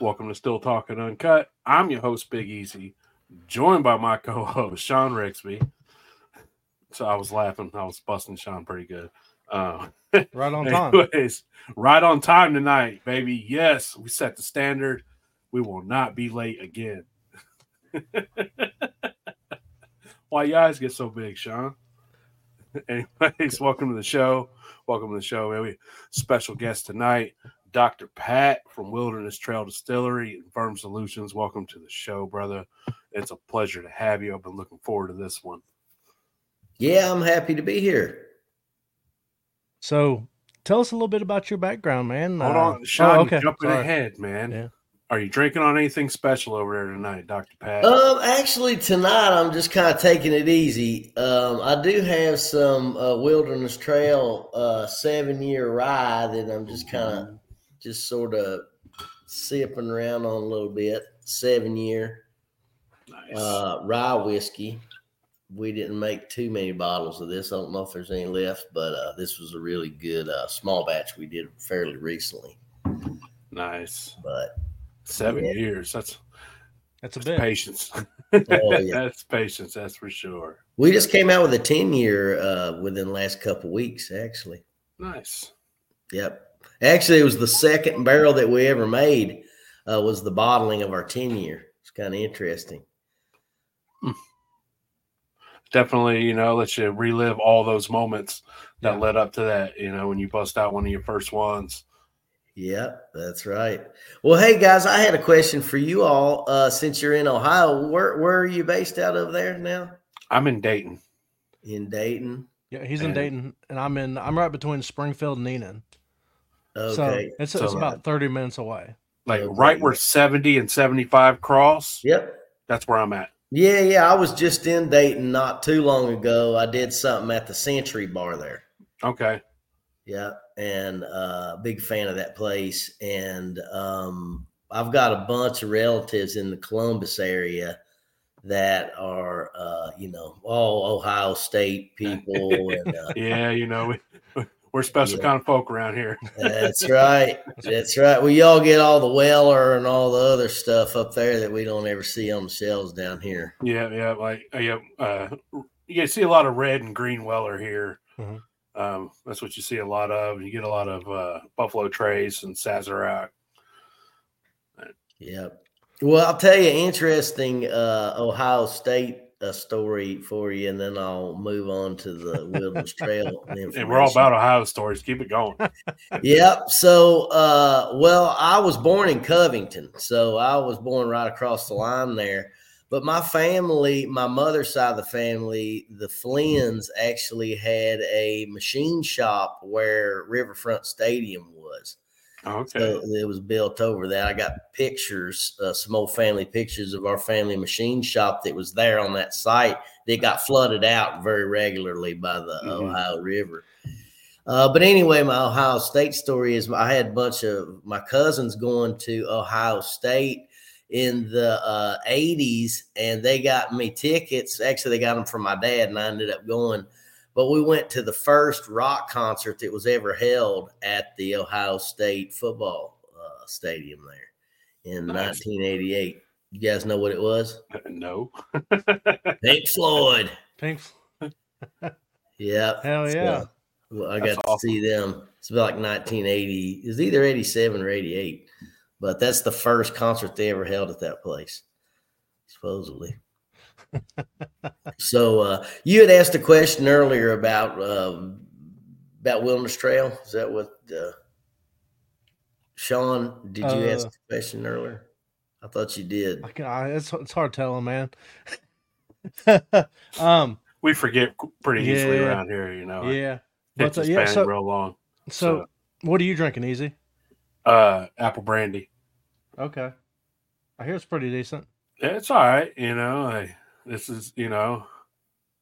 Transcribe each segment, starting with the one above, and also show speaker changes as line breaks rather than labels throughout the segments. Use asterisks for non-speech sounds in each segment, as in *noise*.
Welcome to Still Talking Uncut. I'm your host, Big Easy, joined by my co-host Sean Rixby. So I was laughing. I was busting Sean pretty good. Uh,
Right on *laughs* time.
anyways, right on time tonight, baby. Yes, we set the standard. We will not be late again. *laughs* Why your eyes get so big, Sean? *laughs* Anyways, welcome to the show. Welcome to the show. We special guest tonight, Dr. Pat from Wilderness Trail Distillery and Ferm Solutions. Welcome to the show, brother. It's a pleasure to have you. I've been looking forward to this one.
Yeah, I'm happy to be here.
So tell us a little bit about your background, man.
Hold
Uh,
on, Sean,
oh,
you're
okay.
jumping
Sorry.
ahead, man.
Yeah.
Are you drinking on anything special over there tonight, Dr. Pat?
Um, actually, tonight I'm just kind of taking it easy. Um, I do have some uh, Wilderness Trail uh, seven year rye that I'm just kind of just sort of sipping around on a little bit. Seven year
nice.
uh, rye whiskey. We didn't make too many bottles of this. I don't know if there's any left, but uh, this was a really good uh, small batch we did fairly recently.
nice.
But
Seven
Yeah.
years. That's,
That's a
that's
bit.
patience. *laughs*
Oh, yeah.
that's patience. That's for sure.
we just came out with a 10 year uh, within the last couple weeks, actually.
Nice.
Yep. Actually, it was the second barrel that we ever made. Uh, was the bottling of our ten year. It's kind of interesting.
Definitely, you know, let you relive all those moments that
Yeah.
led up to that. You know, when you bust out one of your first ones.
Yep, that's right. Well, hey guys, I had a question for you all. Uh, since you're in Ohio, where where are you based out of there now?
I'm in Dayton.
In Dayton.
Yeah, he's in
And-
Dayton, and I'm in. I'm right between Springfield and Enon.
Okay.
So it's, it's about 30 minutes away.
Like
Okay.
right where 70 and 75 cross.
yep.
That's where I'm at.
Yeah, yeah. I was just in Dayton not too long ago. I did something at the Century Bar there.
Okay.
Yeah, and uh, big fan of that place. And um, I've got a bunch of relatives in the Columbus area that are, uh, you know, all Ohio State people. *laughs* and uh,
Yeah, you know, we, we're special
Yeah.
kind of folk around here. *laughs*
that's right. That's right. Well, y'all get all the Weller and all the other stuff up there that we don't ever see on the shelves down here.
Yeah, yeah, like uh, yeah, uh, you see a lot of red and green Weller here.
Mhm.
Um, that's what you see a lot of. And you get a lot of uh, Buffalo Trace and Sazerac.
Yep. Well, I'll tell you interesting uh, Ohio State uh, story for you, and then I'll move on to the Wilderness Trail. *laughs*
And we're all about Ohio stories. Keep it going.
Yep. So, uh, well, I was born in Covington, so I was born right across the line there. But my family, my mother's side of the family, the Flynn's actually had a machine shop where Riverfront Stadium was.
Okay.
So it was built over that. I got pictures, uh, some old family pictures of our family machine shop that was there on that site. That got flooded out very regularly by the
Mhm.
Ohio River. Uh, but anyway, my Ohio State story is I had a bunch of my cousins going to Ohio State in the uh, 80s, and they got me tickets. Actually, they got them from my dad, and I ended up going. But we went to the first rock concert that was ever held at the Ohio State football uh, stadium there in
Nice.
1988. You guys know what it was?
no. *laughs*
Pink Floyd.
Pink. *laughs*
Yeah.
Hell yeah.
well, I
That's
got to
awesome.
see them. It's about like 1980. It was either 87 or 88. But that's the first concert they ever held at that place, supposedly. So uh, you had asked a question earlier about um, about Wilderness Trail. Is that what uh, Sean? Did you ask
Uh,
the question earlier? I thought you did.
I it's it's hard telling, man. *laughs* um.
We forget pretty easily around here, you know.
Yeah.
It's
But uh, yeah.
been
So
real long.
so what are you drinking? Easy.
Uh, apple brandy.
Okay. I hear it's pretty decent.
Yeah, It's all right, you know. I, this is, you know,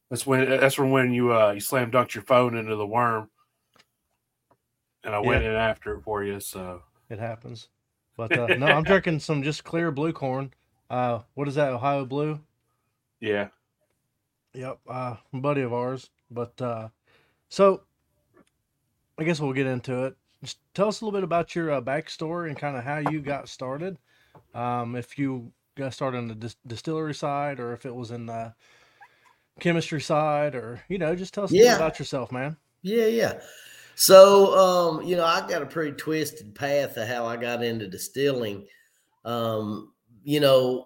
that's when that's from when you uh you slam dunked your phone into the worm, and I went in after it for you. So
It happens. But uh, no, I'm *laughs* drinking some just clear blue corn. Uh, what is that? Ohio Blue.
yeah,
Yep, uh, a buddy of ours. But uh, so I guess we'll get into it. Just tell us a little bit about your uh, backstory and kind of how you got started. Um, if you got started on the dis- distillery side, or if it was in the chemistry side, or you know, just tell us
Yeah.
about yourself, man.
Yeah, yeah. So, um, you know, I got a pretty twisted path of how I got into distilling. Um, you know,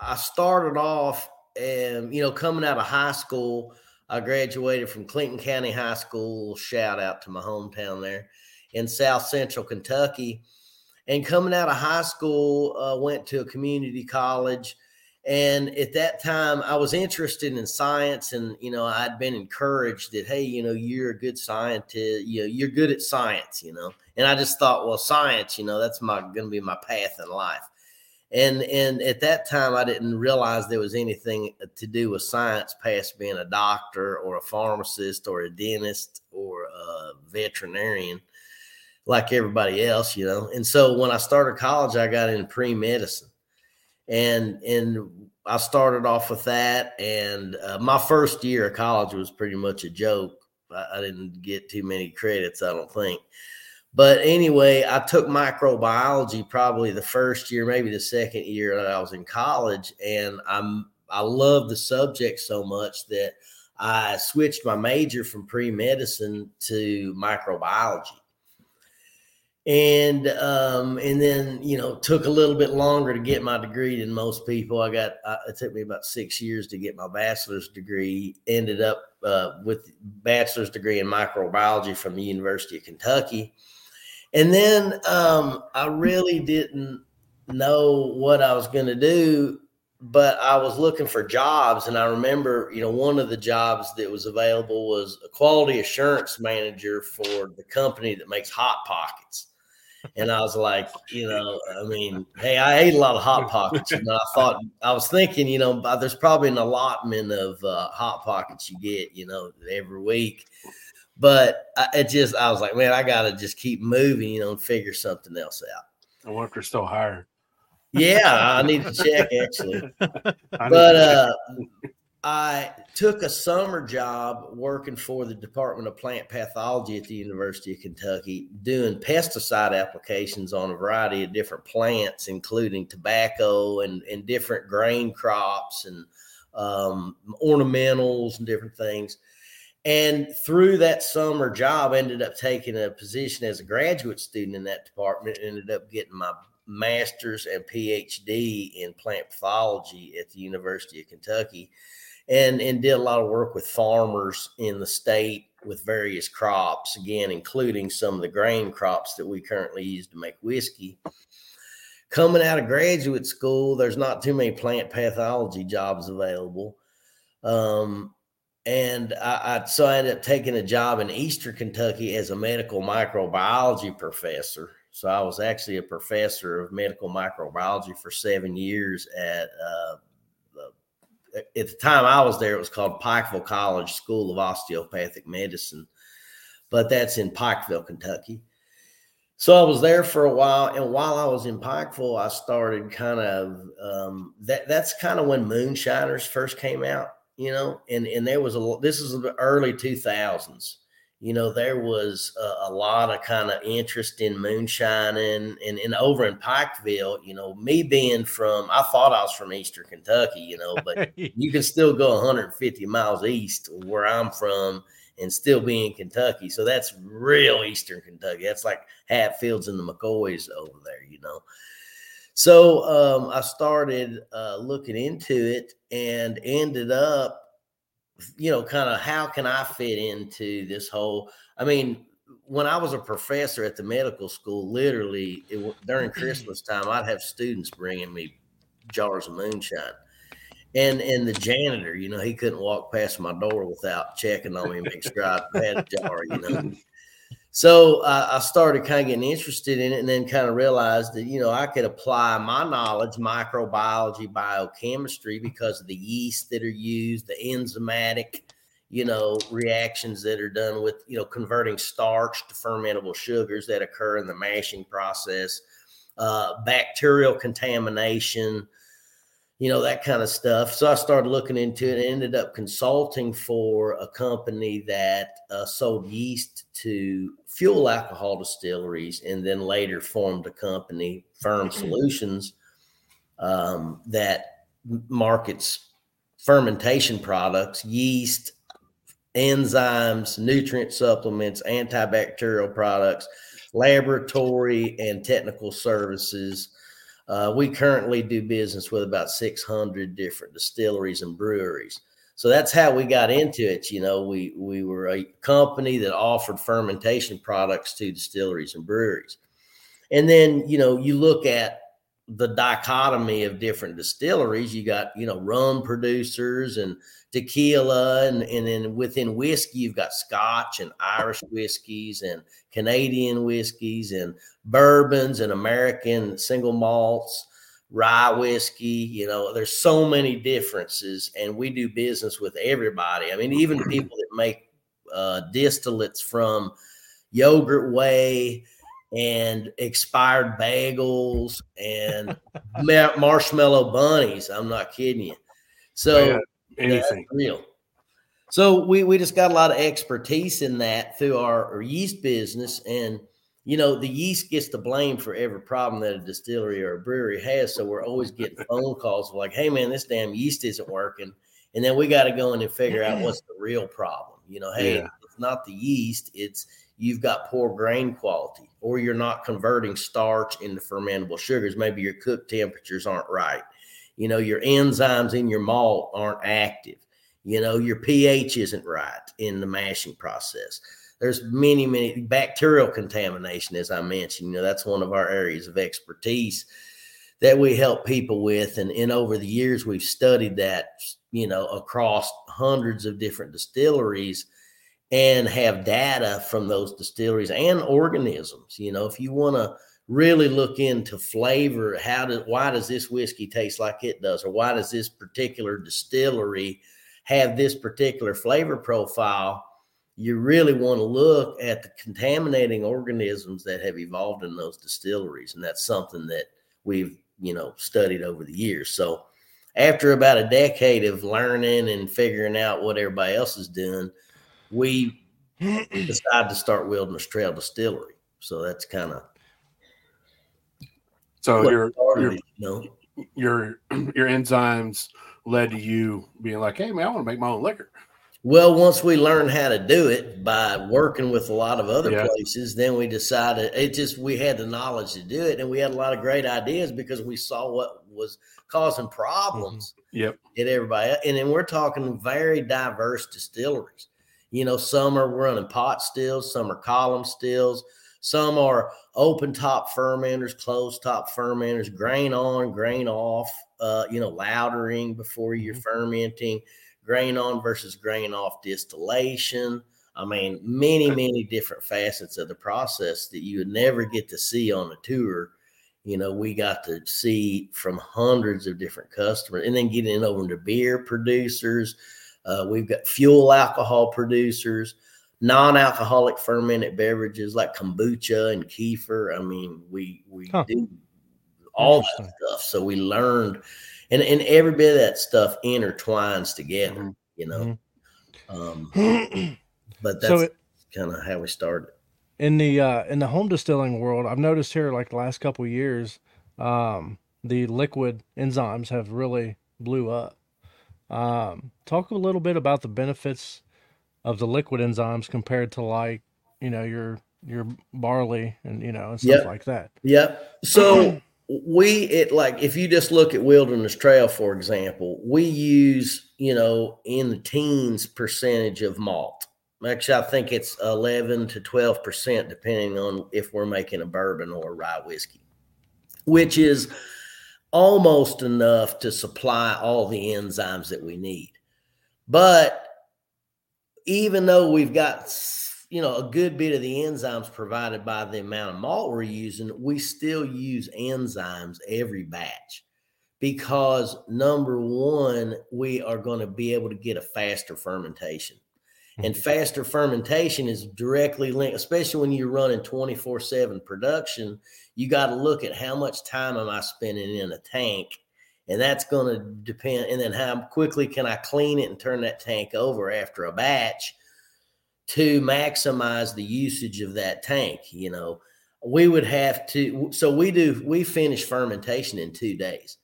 I started off and, you know, coming out of high school, I graduated from Clinton County High School. Shout out to my hometown there in South Central Kentucky. And coming out of high school, uh, went to a community college and at that time, I was interested in science, and you know, I'd been encouraged that hey, you know, you're a good scientist. You know, you're good at science. You know, and I just thought, well, science, you know, that's my going to be my path in life. And and at that time, I didn't realize there was anything to do with science past being a doctor or a pharmacist or a dentist or a veterinarian, like everybody else. You know, and so when I started college, I got into pre medicine and and I started off with that. And uh, my first year of college was pretty much a joke. I, I, didn't get too many credits, I don't think. But anyway, I took microbiology probably the first year, maybe the second year that I was in college, and I'm I loved the subject so much that I switched my major from pre medicine to microbiology and um, and then you know took a little bit longer to get my degree than most people. I got uh, it took me about six years to get my bachelor's degree. Ended up uh, with bachelor's degree in microbiology from the University of Kentucky, and then um, I really didn't know what I was going to do. But I was looking for jobs, and I remember, you know, one of the jobs that was available was a quality assurance manager for the company that makes hot pockets and I was like, you know, I mean, hey, I ate a lot of hot pockets, and I thought I was thinking, you know, there's probably an allotment of uh, hot pockets you get, you know, every week. But I, it just, I was like, man, I got to just keep moving, you know, and figure something else out.
I wonder if they're still hiring.
Yeah, I need to check actually. *laughs* but uh, I took a summer job working for the Department of Plant Pathology at the University of Kentucky, doing pesticide applications on a variety of different plants, including tobacco and, and different grain crops and um, ornamentals and different things. And through that summer job, ended up taking a position as a graduate student in that department. Ended up getting my master's and PhD in plant pathology at the University of Kentucky and and did a lot of work with farmers in the state with various crops again including some of the grain crops that we currently use to make whiskey. Coming out of graduate school there's not too many plant pathology jobs available. Um, and I, I so i ended up taking a job in eastern kentucky as a medical microbiology professor. So i was actually a professor of medical microbiology for seven years at uh, at the time I was there, it was called Pikeville College School of Osteopathic Medicine, but that's in Pikeville, Kentucky. So I was there for a while, and while I was in Pikeville, I started kind of um, that. That's kind of when moonshiners first came out, you know, and and there was a this is the early two thousands, you know, there was a, a lot of kind of interest in moonshining and, and over in Pikeville, you know, me being from, I thought I was from Eastern Kentucky, you know, but *laughs* you can still go 150 miles east where I'm from and still be in Kentucky. So that's real Eastern Kentucky. That's like Hatfields and the McCoys over there, you know. So um, I started uh, looking into it and ended up you know, kind of how can I fit into this whole? I mean, when I was a professor at the medical school, literally it, during *clears throat* Christmas time, I'd have students bringing me jars of moonshine. And and the janitor, you know, he couldn't walk past my door without checking on me and make sure I had a jar, you know. *laughs* So uh, I started kind of getting interested in it and then kind of realized that, you know, I could apply my knowledge, microbiology, biochemistry, because of the yeast that are used, the enzymatic, you know, reactions that are done with, you know, converting starch to fermentable sugars that occur in the mashing process, uh, bacterial contamination, you know, that kind of stuff. So I started looking into it and ended up consulting for a company that uh, sold yeast to fuel alcohol distilleries and then later formed a company, Ferm Solutions, um, that markets fermentation products, yeast, enzymes, nutrient supplements, antibacterial products, laboratory and technical services. Uh, we currently do business with about 600 different distilleries and breweries. So that's how we got into it. You know, we we were a company that offered fermentation products to distilleries and breweries. And then, you know, you look at the dichotomy of different distilleries. You got, you know, rum producers and tequila, and, and then within whiskey, you've got Scotch and Irish whiskeys and Canadian whiskeys and bourbons and American single malts, rye whiskey. You know, there's so many differences, and we do business with everybody. I mean, even people that make uh, distillates from yogurt whey and expired bagels and marshmallow bunnies. I'm not kidding you. So
Yeah, anything.
real. So we we just got a lot of expertise in that through our, our yeast business, and you know the yeast gets the blame for every problem that a distillery or a brewery has. So we're always getting *laughs* phone calls like, "Hey man, this damn yeast isn't working," and then we got to go in and figure out what's the real problem. You know, hey,
Yeah.
it's not the yeast; it's you've got poor grain quality, or you're not converting starch into fermentable sugars. Maybe your cook temperatures aren't right. You know, your enzymes in your malt aren't active. You know, your pH isn't right in the mashing process. There's many, many bacterial contamination, as I mentioned. You know, that's one of our areas of expertise that we help people with. And, and over the years, we've studied that, you know, across hundreds of different distilleries and have data from those distilleries and organisms. You know, if you want to really look into flavor, how does why does this whiskey taste like it does, or why does this particular distillery have this particular flavor profile? You really want to look at the contaminating organisms that have evolved in those distilleries, and that's something that we've you know studied over the years. So after about a decade of learning and figuring out what everybody else is doing, we *clears throat* decided to start Wilderness Trail Distillery. So that's kind of
So your your
you know.
your *clears throat* your enzymes led to you being like, "Hey man, I want to make my own liquor."
Well, once we learned how to do it by working with a lot of other
Yeah.
places, then we decided it just we had the knowledge to do it, and we had a lot of great ideas because we saw what was causing mm-hmm. problems
Yep.
at everybody. And then we're talking very diverse distilleries. You know, some are running pot stills, some are column stills, some are open top fermenters, closed top fermenters, grain on, grain off, uh, you know, lautering before you're fermenting, grain on versus grain off distillation. I mean, many, many different facets of the process that you would never get to see on a tour. You know, we got to see from hundreds of different customers and then getting over into beer producers. Uh, we've got fuel alcohol producers, non alcoholic fermented beverages like kombucha and kefir. I mean, we, we
Huh.
do all that stuff. So we learned, and, and every bit of that stuff intertwines together,
Mhm.
you know. Um, *clears throat*
so
but that's
it,
kind of how we started.
in the uh, in the home distilling world, I've noticed here like the last couple of years, um, the liquid enzymes have really blew up. Um, talk a little bit about the benefits of the liquid enzymes compared to like you know your your barley and you know and stuff
Yep.
like that.
Yep. So *clears throat* we it like if you just look at Wilderness Trail, for example, we use, you know, in the teens percentage of malt. Actually, I think it's 11 to 12 percent, depending on if we're making a bourbon or a rye whiskey, which is almost enough to supply all the enzymes that we need. But even though we've got you know a good bit of the enzymes provided by the amount of malt we're using we still use enzymes every batch because number one we are going to be able to get a faster fermentation and mm-hmm. faster fermentation is directly linked especially when you're running 24 7 production you got to look at how much time am i spending in a tank and that's going to depend and then how quickly can i clean it and turn that tank over after a batch to maximize the usage of that tank you know we would have to so we do we finish fermentation in two days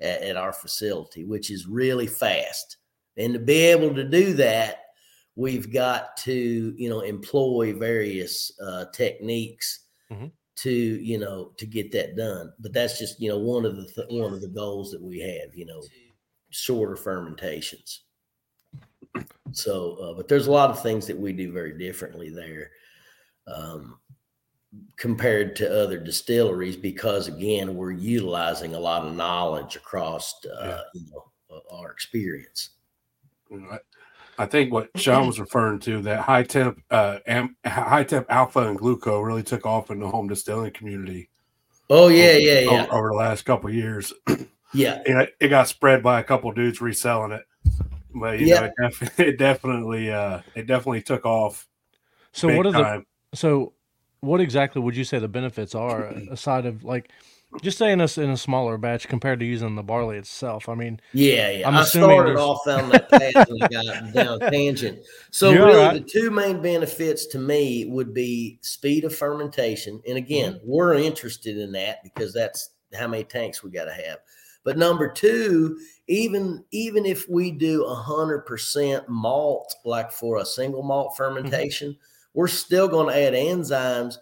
at, at our facility, which is really fast. And to be able to do that, we've got to you know employ various uh, techniques
Mhm.
To you know to get that done. But that's just you know one of the th- one of the goals that we have. You know, shorter fermentations. So, uh, but there's a lot of things that we do very differently there um, compared to other distilleries because, again, we're utilizing a lot of knowledge across uh,
Yeah.
you know uh, our experience.
I, I think what Sean was referring to that high temp, uh, am, high temp alpha and gluco really took off in the home distilling community.
Oh yeah, yeah, yeah,
Over the last couple of years, *clears throat*
yeah.
and it, it got spread by a couple dudes reselling it. But you
Yeah.
know, it, def- *laughs* it definitely, uh, it definitely took off.
So what are the so what exactly would you say the benefits are aside of like just saying this in a smaller batch compared to using the barley itself? I mean,
Yeah, yeah.
I'm
i started
there's-
off on that path and got *laughs* down tangent. So
You're
really,
all
the two main benefits to me would be speed of fermentation, and again,
Mm-hmm.
we're interested in that because that's how many tanks we got to have. But number two, even even if we do a hundred percent malt, like for a single malt
Mm-hmm.
fermentation, we're still going to add enzymes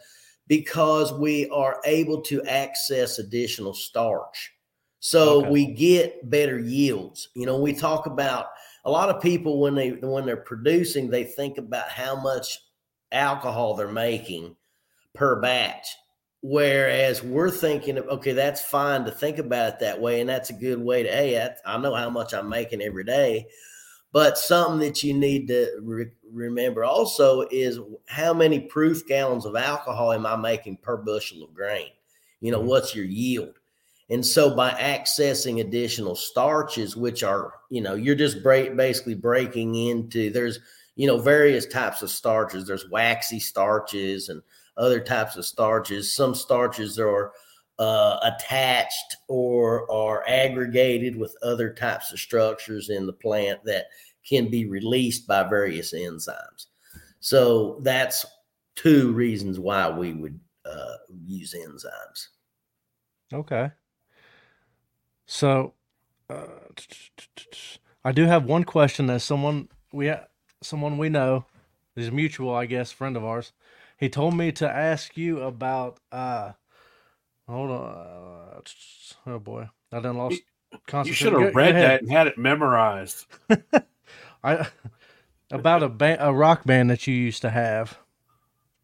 because we are able to access additional starch. So
Okay.
we get better yields. You know, we talk about a lot of people when they when they're producing, they think about how much alcohol they're making per batch. Whereas we're thinking of okay, that's fine to think about it that way, and that's a good way to hey, I, I know how much I'm making every day. But something that you need to re- remember also is how many proof gallons of alcohol am I making per bushel of grain? You know,
Mhm.
what's your yield? And so by accessing additional starches, which are, you know, you're just break, basically breaking into, there's, you know, various types of starches. There's waxy starches and other types of starches. Some starches are uh, attached or are aggregated with other types of structures in the plant that can be released by various enzymes. So that's two reasons why we would uh, use enzymes.
okay. So uh, I do have one question that someone we someone we know is mutual, I guess, friend of ours. He told me to ask you about uh hold on uh, oh boy. I done lost
You should have read that and had it memorized. *laughs*
I about a band, a rock band that you used to have.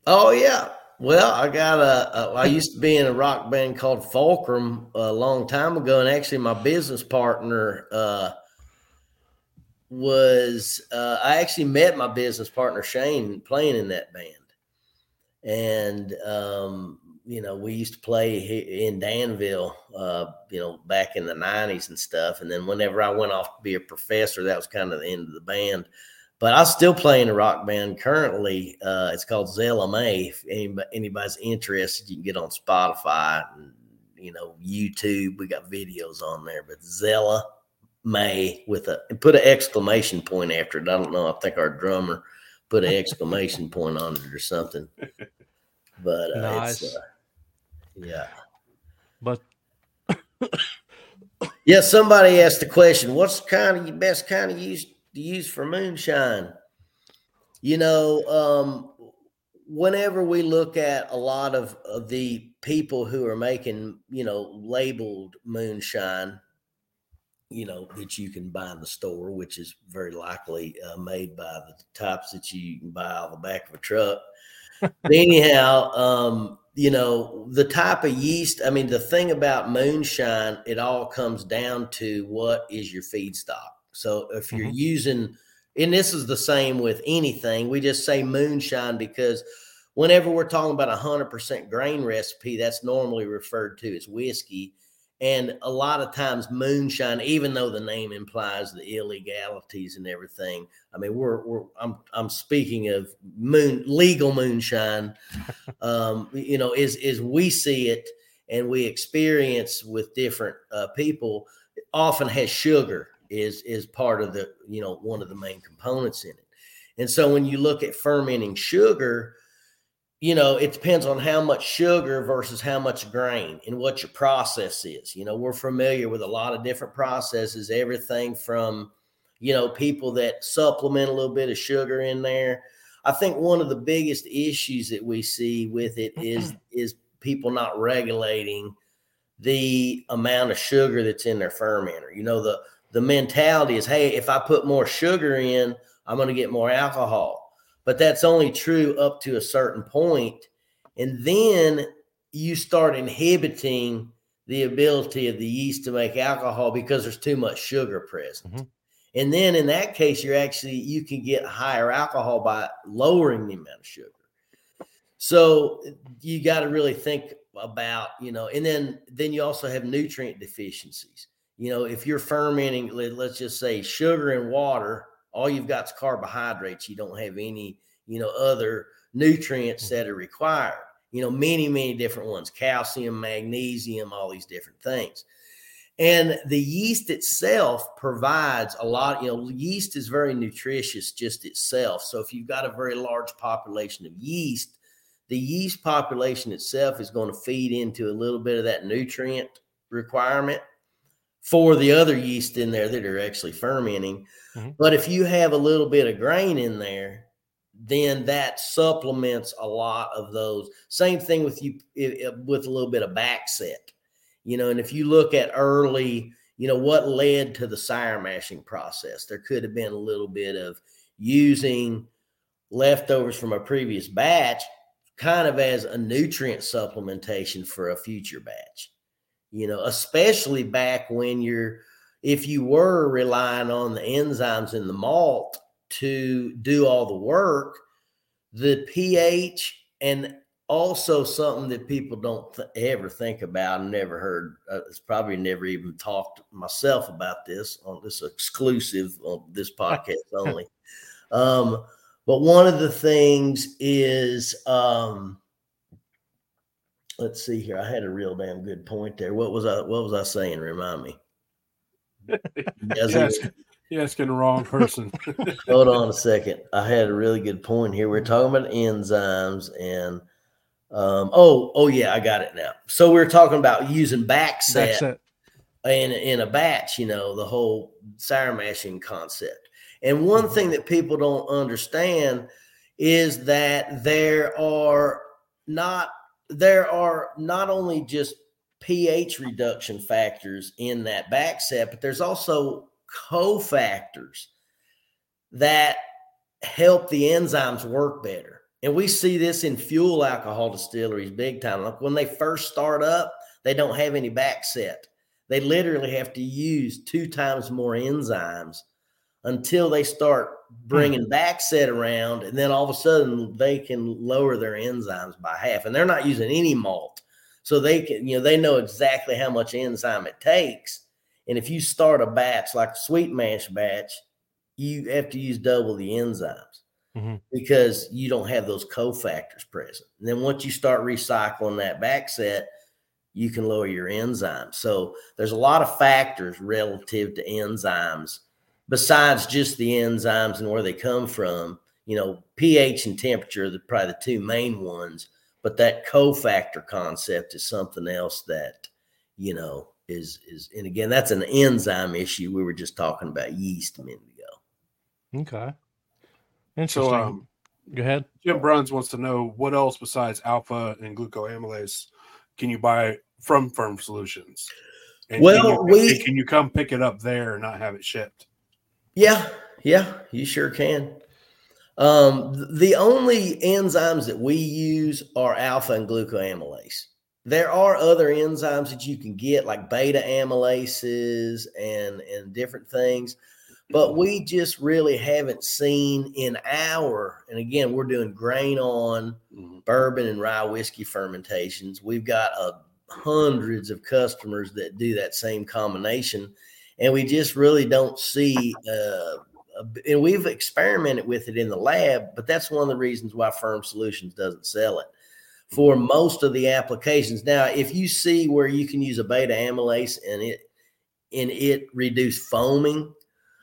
Oh yeah. Well, I got a, a. I used to be in a rock band called Fulcrum a long time ago, and actually, my business partner uh, was. Uh, I actually met my business partner Shane playing in that band, and um, you know, we used to play in Danville, uh, you know, back in the '90s and stuff. And then whenever I went off to be a professor, that was kind of the end of the band but I still play in a rock band currently. Uh, it's called Zella May. If anybody, anybody's interested, you can get on Spotify and you know YouTube. We got videos on there. But Zella May with a put an exclamation point after it. I don't know. I think our drummer put an *laughs* exclamation point on it or something. But uh,
Nice.
it's uh, yeah.
But *coughs*
Yeah, somebody asked the question, what's kind of your best kind of use to use for moonshine? You know, um, whenever we look at a lot of, of the people who are making, you know, labeled moonshine, you know, that you can buy in the store, which is very likely uh, made by the types that you can buy on the back of a truck. *laughs* Anyhow, um, you know, the type of yeast, I mean, the thing about moonshine, it all comes down to what is your feedstock. So if you're
Mhm.
using, and this is the same with anything, we just say moonshine because whenever we're talking about a hundred percent grain recipe, that's normally referred to as whiskey. And a lot of times moonshine, even though the name implies the illegalities and everything, I mean, we're, we're I'm I'm speaking of moon legal moonshine, *laughs* um, you know, is is we see it and we experience with different uh, people often has sugar is is part of the you know one of the main components in it. And so when you look at fermenting sugar, you know, it depends on how much sugar versus how much grain and what your process is. You know, we're familiar with a lot of different processes, everything from, you know, people that supplement a little bit of sugar in there. I think one of the biggest issues that we see with it is mm-hmm. is people not regulating the amount of sugar that's in their fermenter. You know, the the mentality is, hey, if I put more sugar in, I'm going to get more alcohol but that's only true up to a certain point. And then you start inhibiting the ability of the yeast to make alcohol because there's too much sugar present. Mm-hmm. And then in that case, you're actually, you can get higher alcohol by lowering the amount of sugar. So you got to really think about, you know, and then, then you also have nutrient deficiencies. You know, if you're fermenting, let's just say sugar and water, all you've got is carbohydrates. You don't have any, you know, other nutrients mm-hmm. that are required. You know, many, many different ones calcium, magnesium, all these different things. And the yeast itself provides a lot, you know, yeast is very nutritious just itself. So if you've got a very large population of yeast, the yeast population itself is going to feed into a little bit of that nutrient requirement for the other yeast in there that are actually fermenting. Mm-hmm. But if you have a little bit of grain in there, then that supplements a lot of those. Same thing with you with a little bit of back set, you know. And if you look at early, you know, what led to the sour mashing process, there could have been a little bit of using leftovers from a previous batch kind of as a nutrient supplementation for a future batch, you know, especially back when you're if you were relying on the enzymes in the malt to do all the work, the pH and also something that people don't th- ever think about and never heard. Uh, it's probably never even talked myself about this on this exclusive on this *laughs* podcast only. Um, but one of the things is, um, let's see here. I had a real damn good point there. What was I? What was I saying? Remind me *laughs*
yes, you're asking the wrong person. *laughs*
Hold on a second. I had a really good point here. We're talking about enzymes and um, oh, oh yeah, I got it now. So we are talking about using back set, back in in a batch, you know, the whole sour mashing concept. And one mm-hmm. thing that people don't understand is that there are not there are not only just pH reduction factors in that back set, but there's also cofactors that help the enzymes work better. And we see this in fuel alcohol distilleries big time. Like when they first start up, they don't have any back set. They literally have to use two times more enzymes until they start bringing hmm. back set around. And then all of a sudden they can lower their enzymes by half. And they're not using any malt so they can, you know, they know exactly how much enzyme it takes. And if you start a batch like a sweet mash batch, you have to use double the enzymes mm-hmm. because you don't have those cofactors present. And then once you start recycling that back set, you can lower your enzymes. So there's a lot of factors relative to enzymes besides just the enzymes and where they come from. You know, pH and temperature are the, probably the two main ones but that cofactor concept is something else that you know is is and again that's an enzyme issue we were just talking about yeast a minute ago.
Okay. Interesting. so, um, go ahead.
Jim bruns wants to know what else besides alpha and glucoamylase can you buy from ferm solutions? And
well
can you,
we
can you come pick it up there and not have it shipped
yeah yeah you sure can um, the only enzymes that we use are alpha and glucoamylase. There are other enzymes that you can get, like beta amylases and and different things, but we just really haven't seen in our. And again, we're doing grain on mm-hmm. bourbon and rye whiskey fermentations. We've got a hundreds of customers that do that same combination, and we just really don't see. Uh, and we've experimented with it in the lab, but that's one of the reasons why Ferm Solutions doesn't sell it for mm-hmm. most of the applications. Now, if you see where you can use a beta amylase and it and it reduce foaming,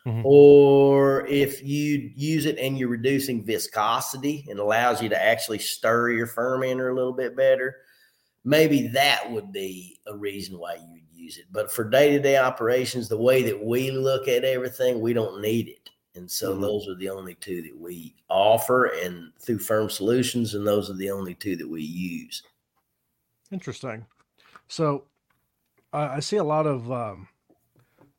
Mm-hmm. Or if you use it and you're reducing viscosity and allows you to actually stir your fermenter a little bit better, maybe that would be a reason why you use it. But for day to day operations, the way that we look at everything, we don't need it. And so mm-hmm. those are the only two that we offer and through ferm Solutions, and those are the only two that we use.
Interesting. So I see a lot of um,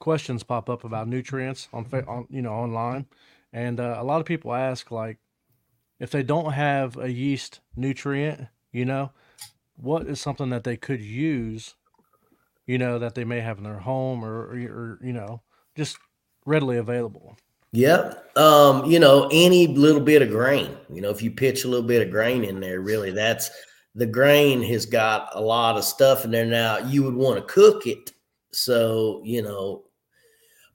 questions pop up about nutrients on, on you know online, and uh, a lot of people ask like if they don't have a yeast nutrient, you know, what is something that they could use, you know, that they may have in their home or, or, or you know, just readily available.
Yep. Um, you know, any little bit of grain, you know, if you pitch a little bit of grain in there, really that's the grain has got a lot of stuff in there now. You would want to cook it. So, you know,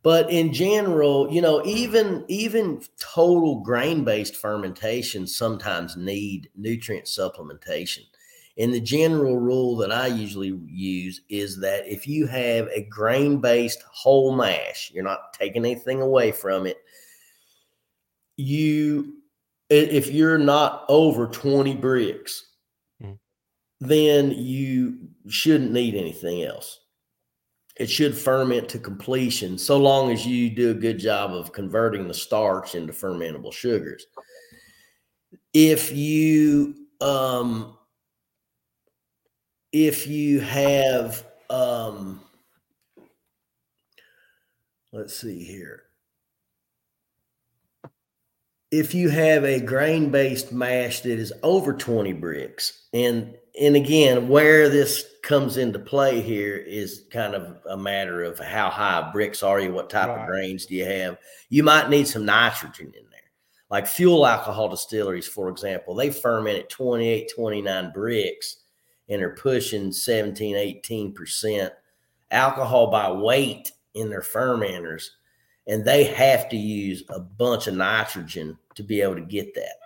but in general, you know, even even total grain-based fermentation sometimes need nutrient supplementation. And the general rule that I usually use is that if you have a grain based whole mash, you're not taking anything away from it. You, if you're not over 20 Brix, mm. then you shouldn't need anything else. It should ferment to completion so long as you do a good job of converting the starch into fermentable sugars. If you, um, if you have um let's see here. If you have a grain based mash that is over 20 Brix and and again where this comes into play here is kind of a matter of how high Brix are you what type right. of grains do you have? You might need some nitrogen in there. Like fuel alcohol distilleries for example they ferment at 28 29 Brix and are pushing 17, 18% alcohol by weight in their fermenters. And they have to use a bunch of nitrogen to be able to get that.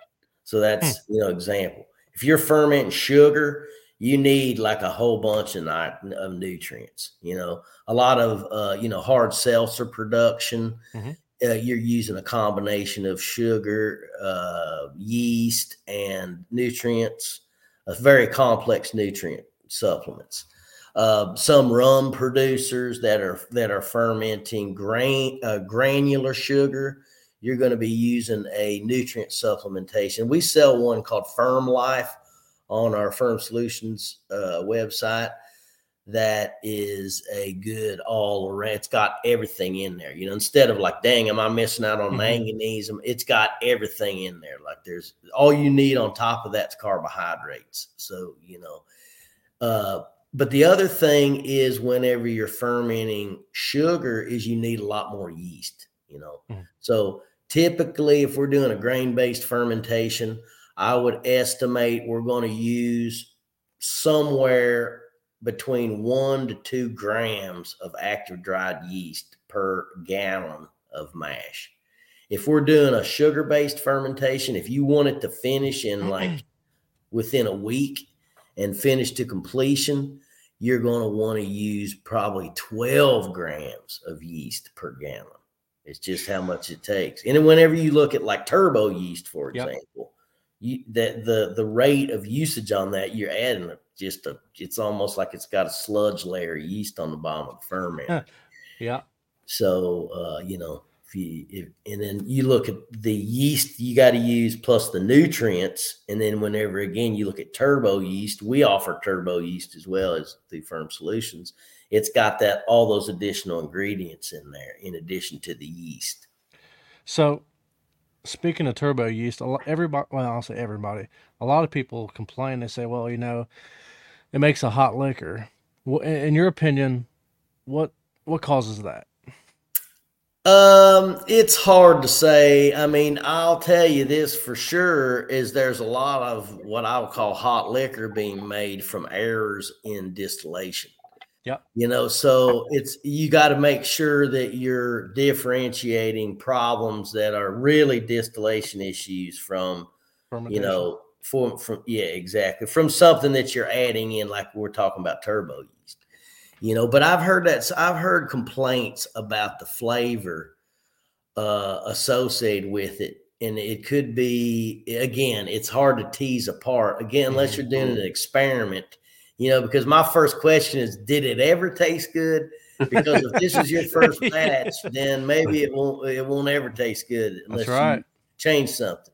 So that's, hmm. you know, example. If you're fermenting sugar, you need like a whole bunch of, of nutrients, you know, a lot of, uh, you know, hard seltzer production. Mm-hmm. Uh, you're using a combination of sugar, uh, yeast, and nutrients a very complex nutrient supplements. Uh, some rum producers that are that are fermenting grain uh, granular sugar, you're going to be using a nutrient supplementation. We sell one called Ferm Life on our Ferm Solutions uh, website. That is a good all around. It's got everything in there. You know, instead of like, dang, am I missing out on mm-hmm. manganese? It's got everything in there. Like, there's all you need on top of that's carbohydrates. So, you know, uh, but the other thing is whenever you're fermenting sugar is you need a lot more yeast, you know. Mm-hmm. So typically if we're doing a grain-based fermentation, I would estimate we're going to use somewhere between one to two grams of active dried yeast per gallon of mash. If we're doing a sugar based fermentation, if you want it to finish in like within a week and finish to completion, you're going to want to use probably 12 grams of yeast per gallon. It's just how much it takes. And whenever you look at like turbo yeast, for example, yep. you, that the the rate of usage on that, you're adding just a it's almost like it's got a sludge layer of yeast on the bottom of the ferment.
yeah.
So uh, you know, if you if, and then you look at the yeast you got to use plus the nutrients, and then whenever again you look at turbo yeast, we offer turbo yeast as well as the ferm Solutions. It's got that all those additional ingredients in there in addition to the yeast.
So speaking of turbo yeast, everybody, well, I'll say everybody, a lot of people complain. They say, well, you know, it makes a hot liquor. In your opinion, what what causes that?
Um, it's hard to say. I mean, I'll tell you this for sure is there's a lot of what I would call hot liquor being made from errors in distillation.
Yeah.
You know, so it's you got to make sure that you're differentiating problems that are really distillation issues from you know from from yeah exactly from something that you're adding in like we're talking about turbo yeast you know but i've heard that i've heard complaints about the flavor uh, associated with it. And it could be, again, it's hard to tease apart. Again, unless you're doing an experiment, you know, because my first question is, did it ever taste good? Because if this is your first *laughs* batch, then maybe it won't it won't ever taste good unless
right.
you change something.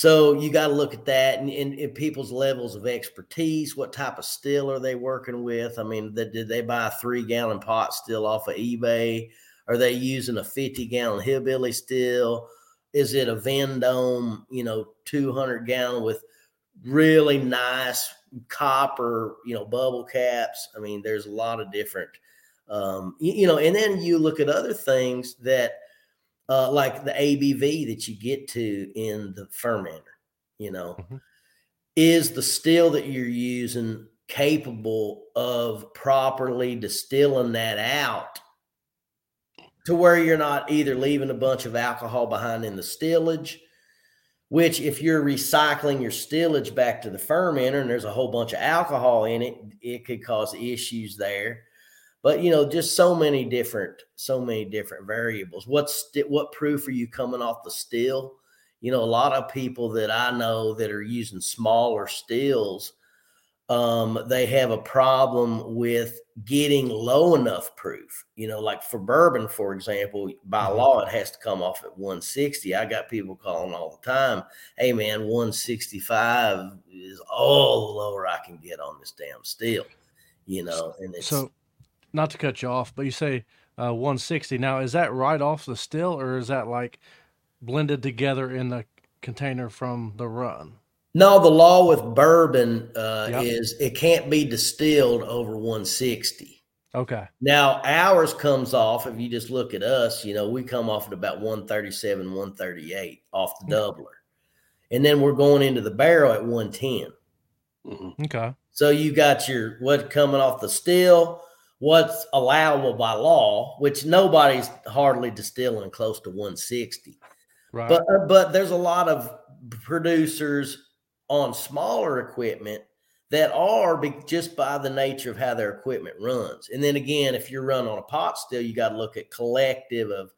So you got to look at that and, and, and, people's levels of expertise. What type of still are they working with? I mean, the, did they buy a three gallon pot still off of eBay? Are they using a 50 gallon hillbilly still? Is it a Vendome, you know, 200 gallon with really nice copper, you know, bubble caps? I mean, there's a lot of different, um, you, you know, and then you look at other things that, uh, like the ABV that you get to in the fermenter, you know, mm-hmm. is the still that you're using capable of properly distilling that out to where you're not either leaving a bunch of alcohol behind in the stillage, which if you're recycling your stillage back to the fermenter and there's a whole bunch of alcohol in it, it could cause issues there. But you know, just so many different, so many different variables. What's what proof are you coming off the still? You know, a lot of people that I know that are using smaller stills um, they have a problem with getting low enough proof. You know, like for bourbon, for example, by mm-hmm. law, it has to come off at 160. I got people calling all the time, hey man, 165 is all the lower I can get on this damn still. You know, and it's
so not to cut you off, but you say uh, 160. Now, is that right off the still or is that like blended together in the container from the run?
No, the law with bourbon uh, yep. is it can't be distilled over 160.
Okay.
Now ours comes off. If you just look at us, you know, we come off at about 137, 138 off the doubler, and then we're going into the barrel at 110.
Mm-hmm. Okay.
So you got your what coming off the still, what's allowable by law, which nobody's hardly distilling close to 160. Right. But uh, but there's a lot of producers on smaller equipment that are be, just by the nature of how their equipment runs. And then again, if you're running on a pot still, you got to look at collective of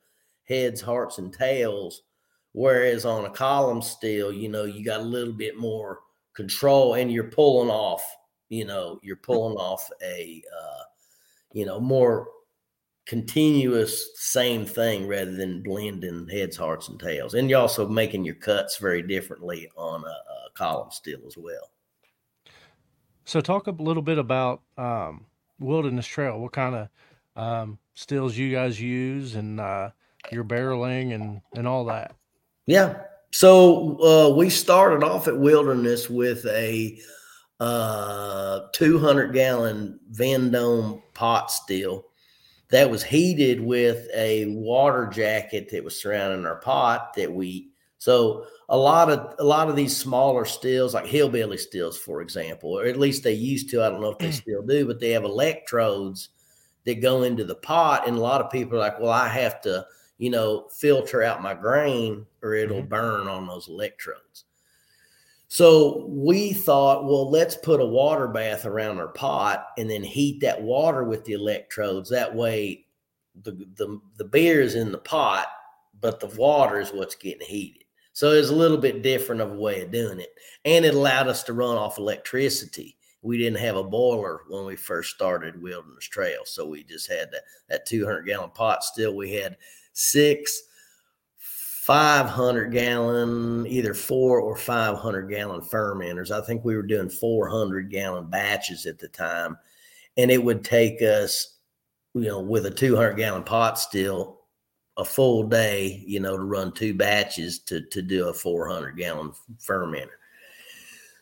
heads, hearts, and tails. Whereas on a column still, you know, you got a little bit more control and you're pulling off, you know, you're pulling off a, uh, you know, more continuous same thing rather than blending heads, hearts, and tails. And you're also making your cuts very differently on a, a column still as well.
So, talk a little bit about um, Wilderness Trail. What kind of um, stills you guys use, and uh, your barreling, and and all that.
Yeah. So uh, we started off at Wilderness with a uh, 200 gallon Vendome pot still that was heated with a water jacket that was surrounding our pot that we so a lot of a lot of these smaller stills like hillbilly stills for example or at least they used to i don't know if they mm. still do but they have electrodes that go into the pot and a lot of people are like well i have to you know filter out my grain or it'll mm-hmm. burn on those electrodes so we thought, well, let's put a water bath around our pot and then heat that water with the electrodes. That way, the the, the beer is in the pot, but the water is what's getting heated. So it's a little bit different of a way of doing it, and it allowed us to run off electricity. We didn't have a boiler when we first started Wilderness Trail, so we just had that that 200 gallon pot. Still, we had six 500 gallon, either four or 500 gallon fermenters. I think we were doing 400 gallon batches at the time. And it would take us, you know, with a 200 gallon pot still, a full day, you know, to run two batches to, to do a 400 gallon fermenter.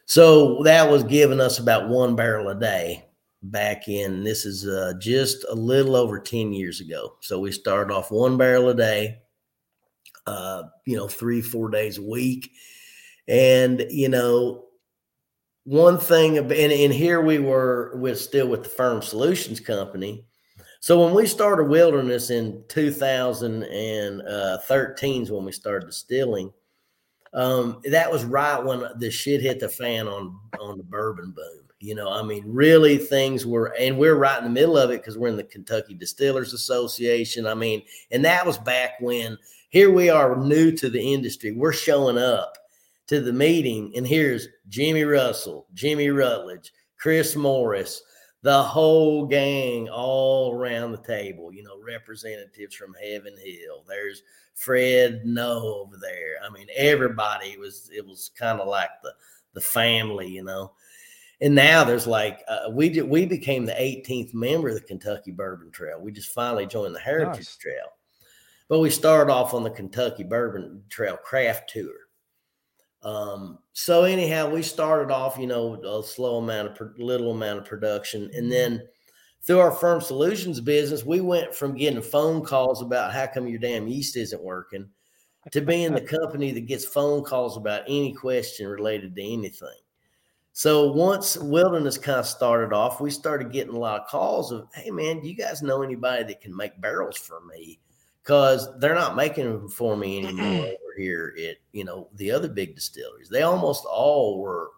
So that was giving us about one barrel a day back in, this is uh, just a little over 10 years ago. So we started off one barrel a day uh, you know, three, four days a week. And, you know, one thing, and, and here we were with still with the Ferm Solutions Company. So when we started Wilderness in 2013 uh, is when we started distilling. Um, that was right when the shit hit the fan on on the bourbon boom. You know, I mean, really things were, and we're right in the middle of it because we're in the Kentucky Distillers Association. I mean, and that was back when here we are new to the industry. We're showing up to the meeting, and here's Jimmy Russell, Jimmy Rutledge, Chris Morris, the whole gang all around the table, you know, representatives from Heaven Hill. There's Fred Noe over there. I mean, everybody was, it was kind of like the, the family, you know. And now there's like uh, we did, we became the 18th member of the Kentucky Bourbon Trail. We just finally joined the Heritage nice. Trail, but we started off on the Kentucky Bourbon Trail Craft Tour. Um, so anyhow, we started off, you know, a slow amount of little amount of production, and mm-hmm. then through our ferm solutions business, we went from getting phone calls about how come your damn yeast isn't working to being the *laughs* company that gets phone calls about any question related to anything. So once wilderness kind of started off, we started getting a lot of calls of, "Hey man, do you guys know anybody that can make barrels for me?" Because they're not making them for me anymore over here at you know the other big distilleries. They almost all were.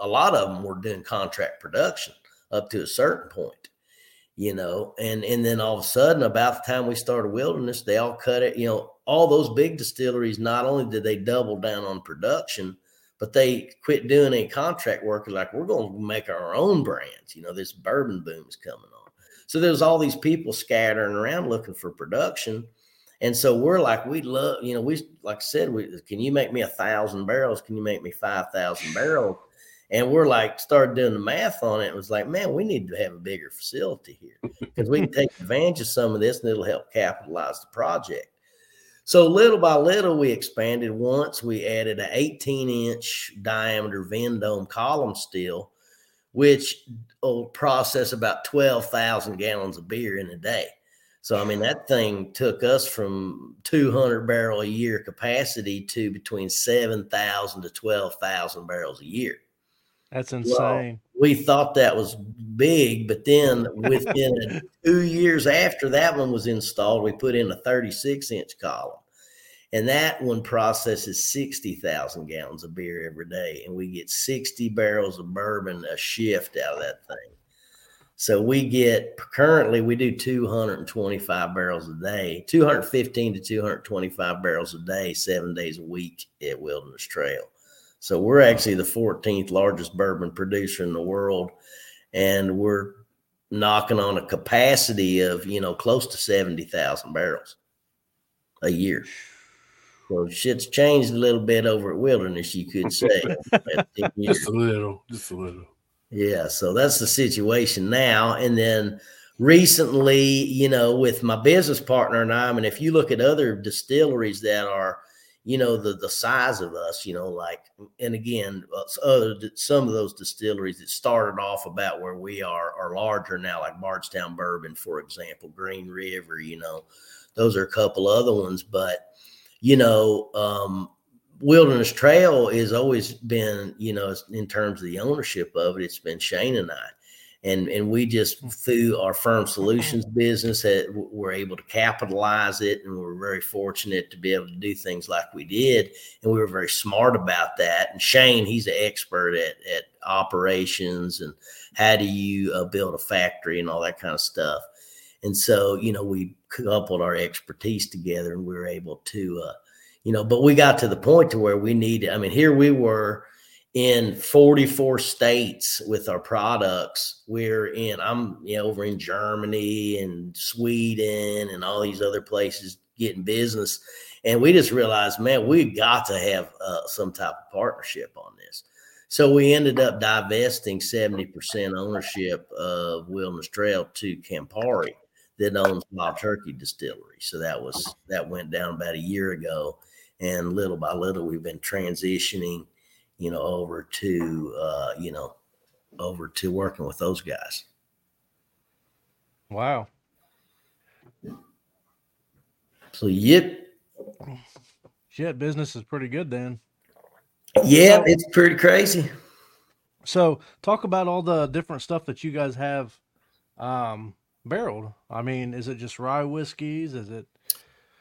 A lot of them were doing contract production up to a certain point, you know, and and then all of a sudden, about the time we started wilderness, they all cut it. You know, all those big distilleries. Not only did they double down on production but they quit doing any contract work. Like we're going to make our own brands. You know, this bourbon boom is coming on. So there's all these people scattering around looking for production. And so we're like, we love, you know, we like I said, we can you make me a thousand barrels? Can you make me five thousand barrels? And we're like, started doing the math on it. It was like, man, we need to have a bigger facility here because we can take *laughs* advantage of some of this and it'll help capitalize the project. So little by little, we expanded. Once we added an 18 inch diameter Vendome column still, which will process about 12,000 gallons of beer in a day. So, I mean, that thing took us from 200 barrel a year capacity to between 7,000 to 12,000 barrels a year.
That's insane. Well,
we thought that was big, but then within *laughs* two years after that one was installed, we put in a 36 inch column. And that one processes 60,000 gallons of beer every day. And we get 60 barrels of bourbon a shift out of that thing. So we get currently we do 225 barrels a day, 215 to 225 barrels a day, seven days a week at Wilderness Trail. So we're actually the 14th largest bourbon producer in the world, and we're knocking on a capacity of you know close to 70,000 barrels a year. So shit's changed a little bit over at Wilderness, you could *laughs* say.
just a little, just a little.
Yeah, so that's the situation now. And then recently, you know, with my business partner and I, I mean, if you look at other distilleries that are you know the the size of us you know like and again uh, other some of those distilleries that started off about where we are are larger now like bardstown bourbon for example green river you know those are a couple other ones but you know um, wilderness trail has always been you know in terms of the ownership of it it's been shane and i. And and we just through our ferm solutions business that we're able to capitalize it and we're very fortunate to be able to do things like we did and we were very smart about that. And shane he's an expert at, at operations and how do you uh, build a factory and all that kind of stuff. And so you know we coupled our expertise together and we were able to uh, you know but we got to the point to where we needed i mean here we were in 44 states with our products. We're in, I'm you know, over in Germany and Sweden and all these other places getting business. And we just realized, man, we've got to have uh, some type of partnership on this. So we ended up divesting 70% ownership of Wilderness Trail to Campari that owns Wild Turkey Distillery. So that was, that went down about a year ago. And little by little, we've been transitioning you know, over to uh, you know, over to working with those guys.
Wow.
So yep.
Shit, business is pretty good then.
Yeah, so, it's pretty crazy.
So talk about all the different stuff that you guys have um barreled. I mean, is it just rye whiskeys? Is it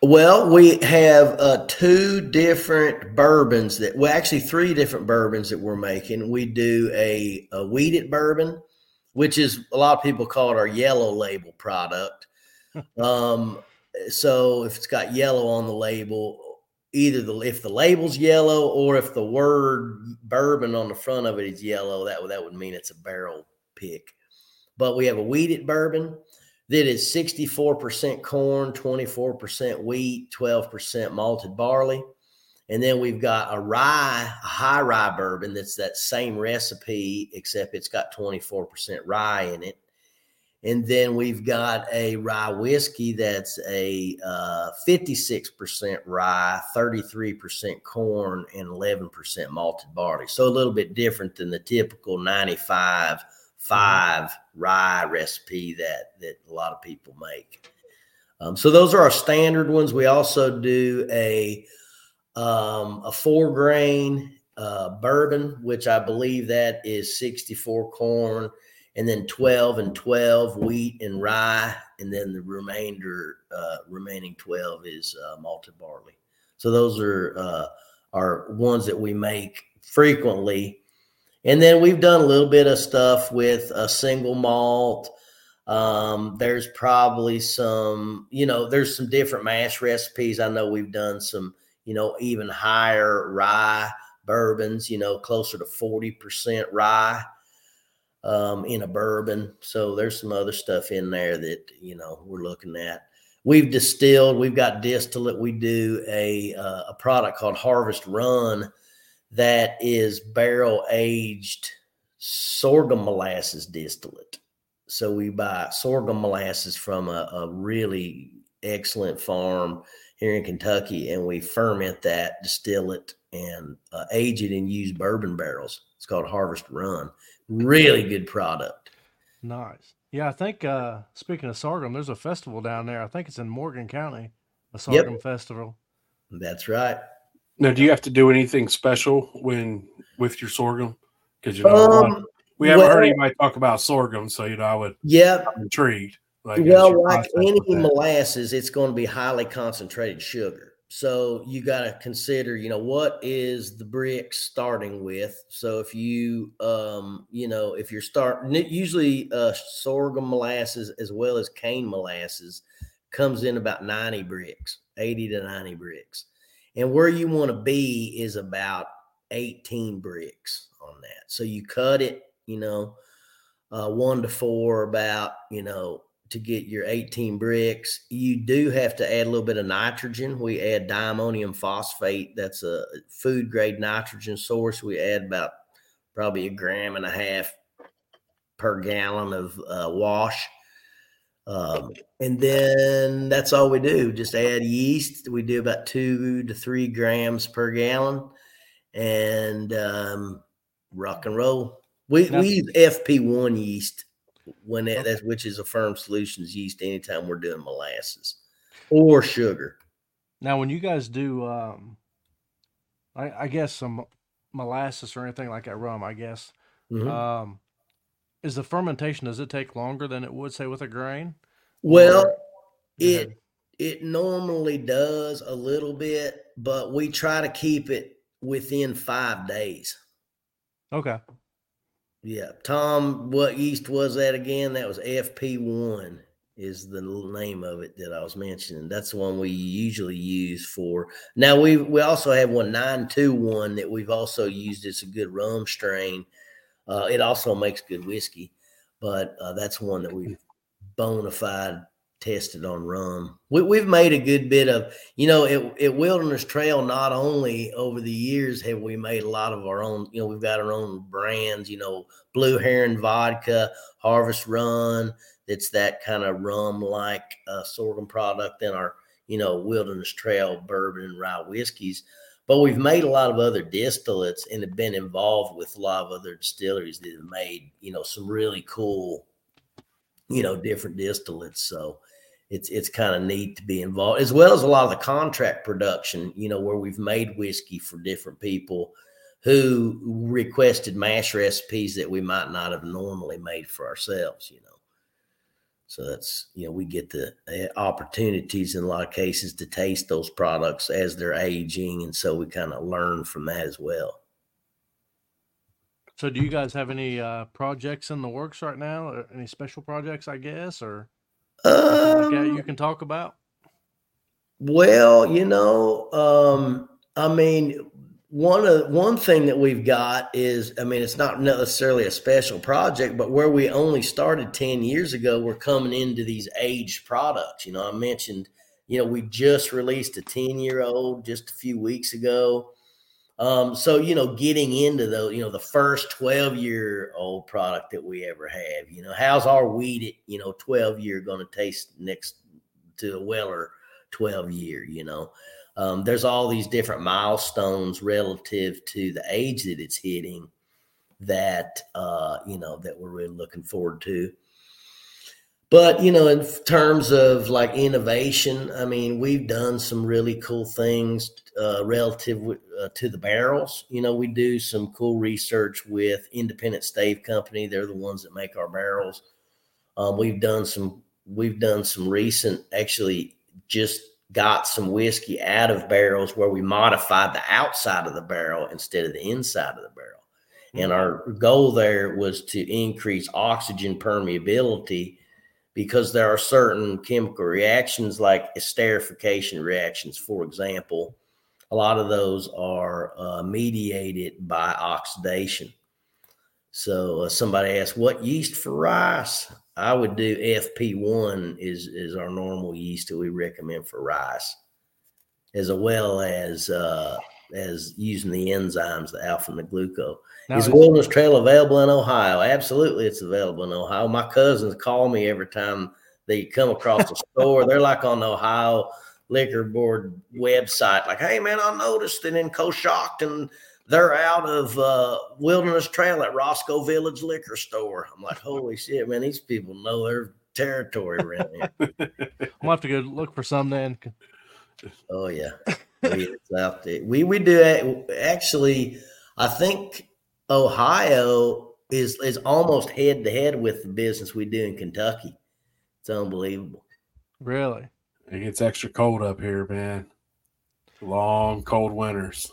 Well, we have uh, two different bourbons that, well, actually three different bourbons that we're making. We do a, a wheated bourbon, which is a lot of people call it our yellow label product. *laughs* um, so if it's got yellow on the label, either the if the label's yellow or if the word bourbon on the front of it is yellow, that would that would mean it's a barrel pick. But we have a wheated bourbon that is 64% corn, 24% wheat, 12% malted barley. And then we've got a rye, a high rye bourbon that's that same recipe, except it's got 24% rye in it. And then we've got a rye whiskey that's a uh, 56% rye, 33% corn, and 11% malted barley. So a little bit different than the typical 95 5 rye recipe that, that a lot of people make. Um, so those are our standard ones. We also do a um, a four grain uh, bourbon, which I believe that is 64 corn, and then 12 and 12 wheat and rye, and then the remainder uh, remaining 12 is uh, malted barley. So those are uh, are ones that we make frequently, and then we've done a little bit of stuff with a single malt. Um, there's probably some, you know, there's some different mash recipes. I know we've done some, you know, even higher rye bourbons, you know, closer to 40% rye um, in a bourbon. So there's some other stuff in there that you know we're looking at. We've distilled. We've got distillate. We do a uh, a product called Harvest Run that is barrel aged sorghum molasses distillate. So we buy sorghum molasses from a, a really excellent farm here in Kentucky, and we ferment that, distill it, and uh, age it in used bourbon barrels. It's called Harvest Run Really good product.
Nice. Yeah, I think uh speaking of sorghum, there's a festival down there. I think it's in Morgan County, a sorghum yep. festival.
That's right.
Now, do you have to do anything special when with your sorghum? Because you know um, we haven't well, heard anybody talk about sorghum, so you know I would.
Yeah,
I'm intrigued.
Like, well, like any molasses, it's going to be highly concentrated sugar. So you got to consider, you know, what is the brick starting with? So if you, um, you know, if you're starting, usually uh, sorghum molasses as well as cane molasses comes in about 90 Brix, 80 to 90 Brix. And where you want to be is about 18 Brix on that. So you cut it, you know, uh, one to four, about, you know, to get your 18 Brix. You do have to add a little bit of nitrogen. We add diammonium phosphate. That's a food grade nitrogen source. We add about probably a gram and a half per gallon of uh, wash. Um, and then that's all we do. Just add yeast. We do about two to three grams per gallon and um, rock and roll. We, we use FP1 yeast when that, that's which is a ferm solutions yeast anytime we're doing molasses or sugar.
Now, when you guys do, um, I, I guess some molasses or anything like that rum, I guess, mm-hmm. um, is the fermentation does it take longer than it would say with a grain?
Well, or, it it normally does a little bit, but we try to keep it within five days.
Okay.
Yeah, Tom, what yeast was that again? That was FP1 is the name of it that I was mentioning. That's the one we usually use for. Now we we also have one nine two one that we've also used. It's a good rum strain. Uh, it also makes good whiskey, but uh, that's one that we've bona fide tested on rum. We, have made a good bit of, you know, at, at, Wilderness Trail, not only over the years have we made a lot of our own, you know, we've got our own brands, you know, Blue Heron Vodka, Harvest Run, that's that kind of rum like uh, sorghum product, in our, you know, Wilderness Trail bourbon and rye whiskeys. But we've made a lot of other distillates and have been involved with a lot of other distilleries that have made, you know, some really cool, you know, different distillates. So, it's it's kind of neat to be involved as well as a lot of the contract production you know where we've made whiskey for different people who requested mash recipes that we might not have normally made for ourselves you know So that's you know we get the uh, opportunities in a lot of cases to taste those products as they're aging, and so we kind of learn from that as well.
So, do you guys have any uh, projects in the works right now? Or any special projects, I guess, or um, like you can talk about?
Well, you know, um, I mean, one of one thing that we've got is, I mean, it's not necessarily a special project, but where we only started ten years ago, we're coming into these aged products. You know, I mentioned, you know, we just released a ten year old just a few weeks ago. Um, so you know, getting into the you know the first twelve year old product that we ever have, you know, how's our wheat you know twelve year going to taste next to a Weller twelve year? You know, um, there's all these different milestones relative to the age that it's hitting that uh, you know that we're really looking forward to. But you know, in terms of like innovation, I mean, we've done some really cool things uh, relative uh, to the barrels. You know, we do some cool research with Independent Stave Company. They're the ones that make our barrels. Um, we've done some. We've done some recent. Actually, just got some whiskey out of barrels where we modified the outside of the barrel instead of the inside of the barrel. And mm-hmm. our goal there was to increase oxygen permeability because there are certain chemical reactions like esterification reactions, for example. A lot of those are uh, mediated by oxidation. So uh, somebody asked, "What yeast for rice?" I would do FP1 is is our normal yeast that we recommend for rice, as well as uh, as using the enzymes, the alpha and the glucose. Now, is Wilderness Trail available in Ohio? Absolutely, it's available in Ohio. My cousins call me every time they come across the *laughs* store. They're like on the Ohio Liquor Board website, like, "Hey man, I noticed that in Coshocton they're out of uh, Wilderness Trail at Roscoe Village Liquor Store." I'm like, "Holy shit, man! These people know their territory around here." *laughs*
I'm gonna have to go look for some then.
Oh yeah, it's out there. We we do actually. I think Ohio is is almost head to head with the business we do in Kentucky. It's unbelievable.
Really?
It gets extra cold up here, man. Long cold winters.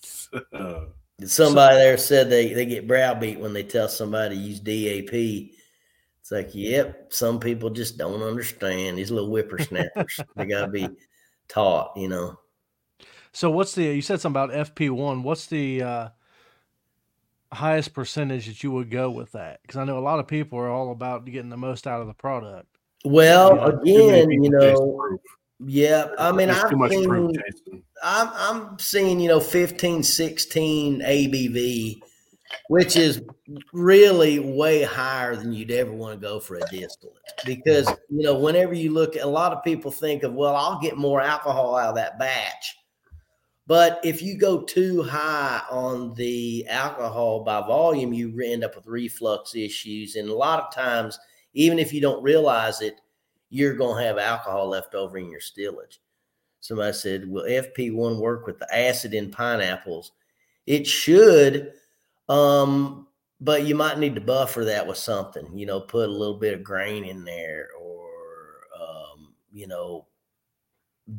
*laughs*
Somebody there said they, they get browbeat when they tell somebody to use DAP. It's like, yep, some people just don't understand. These little whippersnappers, they got to be taught, you know.
So, what's the, you said something about FP1. What's the, uh, highest percentage that you would go with that? Because I know a lot of people are all about getting the most out of the product.
Well, you know, again, you know, yeah, I mean, I've seen, I'm, I'm seeing, you know, 15, 16 ABV, which is really way higher than you'd ever want to go for a distillate. Because, you know, whenever you look, a lot of people think of, well, I'll get more alcohol out of that batch. But if you go too high on the alcohol by volume, you end up with reflux issues. And a lot of times, even if you don't realize it, you're going to have alcohol left over in your stillage. Somebody said, Will FP1 work with the acid in pineapples? It should, um, but you might need to buffer that with something, you know, put a little bit of grain in there or, um, you know,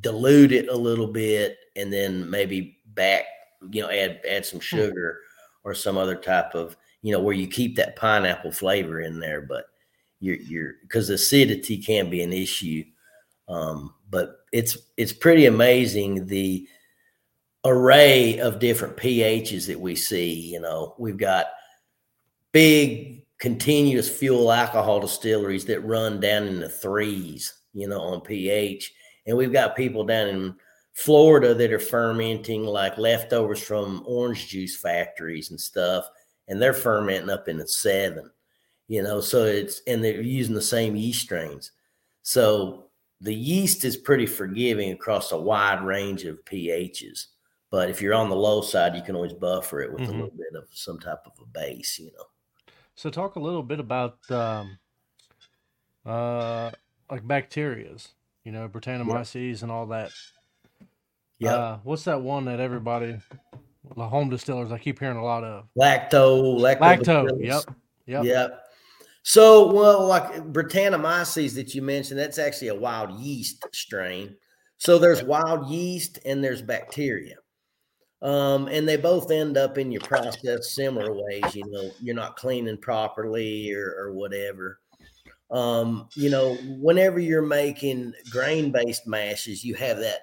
dilute it a little bit and then maybe back, you know, add add some hmm. sugar or some other type of, you know, where you keep that pineapple flavor in there, but you're you're because acidity can be an issue. Um, but it's it's pretty amazing the array of different pHs that we see. You know, we've got big continuous fuel alcohol distilleries that run down in the threes, you know, on pH and we've got people down in Florida that are fermenting like leftovers from orange juice factories and stuff, and they're fermenting up in the seven, you know. So it's and they're using the same yeast strains. So the yeast is pretty forgiving across a wide range of pHs. But if you're on the low side, you can always buffer it with mm-hmm. a little bit of some type of a base, you know.
So talk a little bit about um, uh, like bacterias you know, Brettanomyces yep. and all that. Yeah. Uh, what's that one that everybody, the home distillers, I keep hearing a lot of?
Lacto,
lacto. Lacto. Yep.
Yep. Yep. So, well, like Brettanomyces that you mentioned, that's actually a wild yeast strain. So there's wild yeast and there's bacteria. Um, and they both end up in your process similar ways. You know, you're not cleaning properly or, or whatever. Um, you know, whenever you're making grain based mashes, you have that,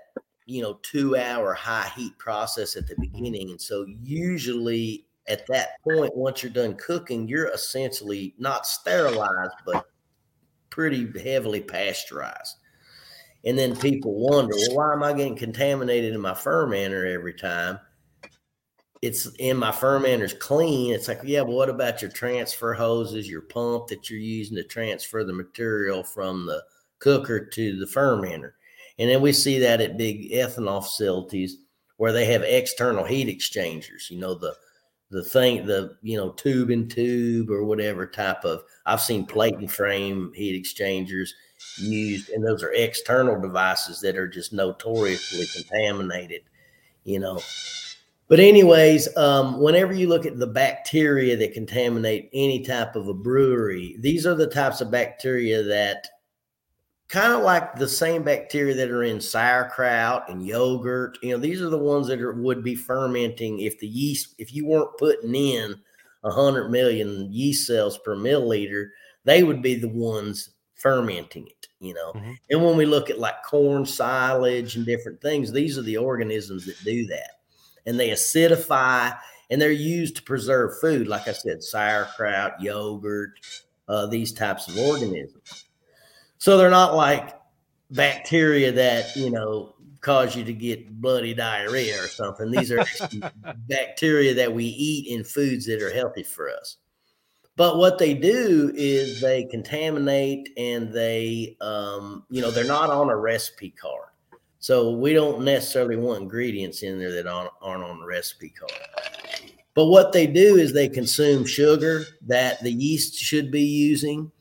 you know, two hour high heat process at the beginning. And so usually at that point, once you're done cooking, you're essentially not sterilized, but pretty heavily pasteurized. And then people wonder, well, why am I getting contaminated in my fermenter every time? It's in my fermenter's clean. It's like, yeah, but what about your transfer hoses, your pump that you're using to transfer the material from the cooker to the fermenter? And then we see that at big ethanol facilities where they have external heat exchangers, you know, the the thing, the you know, tube and tube or whatever type of. I've seen plate and frame heat exchangers used, and those are external devices that are just notoriously contaminated. You know, but anyways, um, whenever you look at the bacteria that contaminate any type of a brewery, these are the types of bacteria that kind of like the same bacteria that are in sauerkraut and yogurt. You know, these are the ones that are, would be fermenting if the yeast, if you weren't putting in a hundred million yeast cells per milliliter, they would be the ones fermenting it. You know, mm-hmm. and when we look at like corn silage and different things, these are the organisms that do that, and they acidify and they're used to preserve food. Like I said, sauerkraut, yogurt, uh, these types of organisms. So they're not like bacteria that, you know, cause you to get bloody diarrhea or something. These are *laughs* bacteria that we eat in foods that are healthy for us. But what they do is they contaminate and they, um, you know, they're not on a recipe card. So we don't necessarily want ingredients in there that aren't, aren't on the recipe card. But what they do is they consume sugar that the yeast should be using.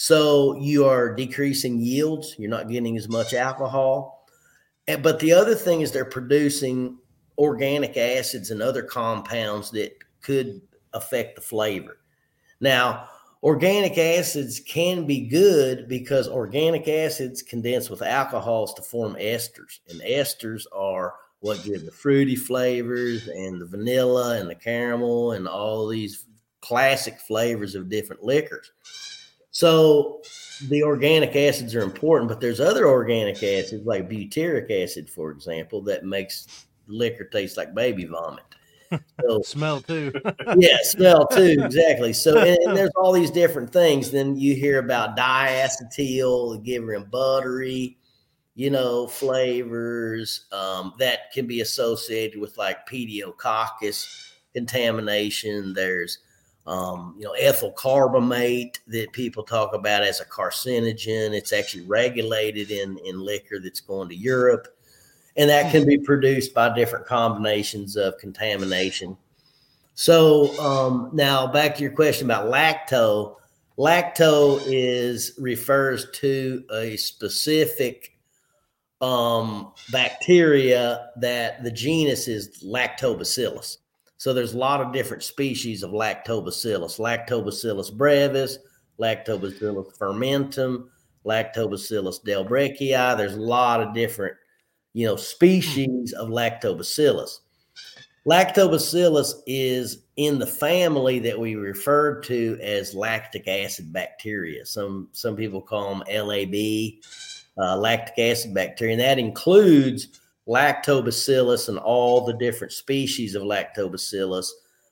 So you are decreasing yields. You're not getting as much alcohol. Eh, but the other thing is they're producing organic acids and other compounds that could affect the flavor. Now, organic acids can be good because organic acids condense with alcohols to form esters, and esters are what give the fruity flavors and the vanilla and the caramel and all these classic flavors of different liquors. So the organic acids are important, but there's other organic acids like butyric acid, for example, that makes liquor taste like baby vomit.
So, *laughs* smell too. *laughs*
yeah, smell too. Exactly. So, and, and, there's all these different things. Then you hear about diacetyl, giving them buttery, you know, flavors um, that can be associated with like pediococcus contamination. There's um, you know, ethyl carbamate that people talk about as a carcinogen. It's actually regulated in, in liquor that's going to Europe. And that can be produced by different combinations of contamination. So um, now back to your question about lacto. Lacto is refers to a specific um, bacteria that the genus is Lactobacillus. So there's a lot of different species of lactobacillus, lactobacillus brevis, lactobacillus fermentum, lactobacillus delbrueckii. There's a lot of different, you know, species of lactobacillus. Lactobacillus is in the family that we refer to as lactic acid bacteria. Some some people call them LAB, uh, lactic acid bacteria, and that includes lactobacillus and all the different species of lactobacillus,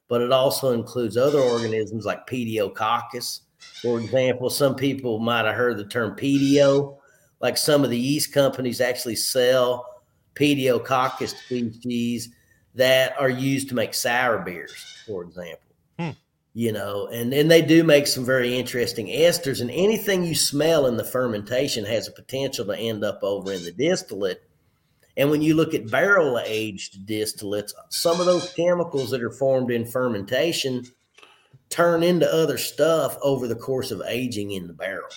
but it also includes other organisms like pediococcus. For example, some people might have heard the term pedio. Like some of the yeast companies actually sell pediococcus species that are used to make sour beers, for example. Hmm. You know, and then they do make some very interesting esters, and anything you smell in the fermentation has a potential to end up over in the distillate and when you look at barrel aged distillates, some of those chemicals that are formed in fermentation turn into other stuff over the course of aging in the barrel.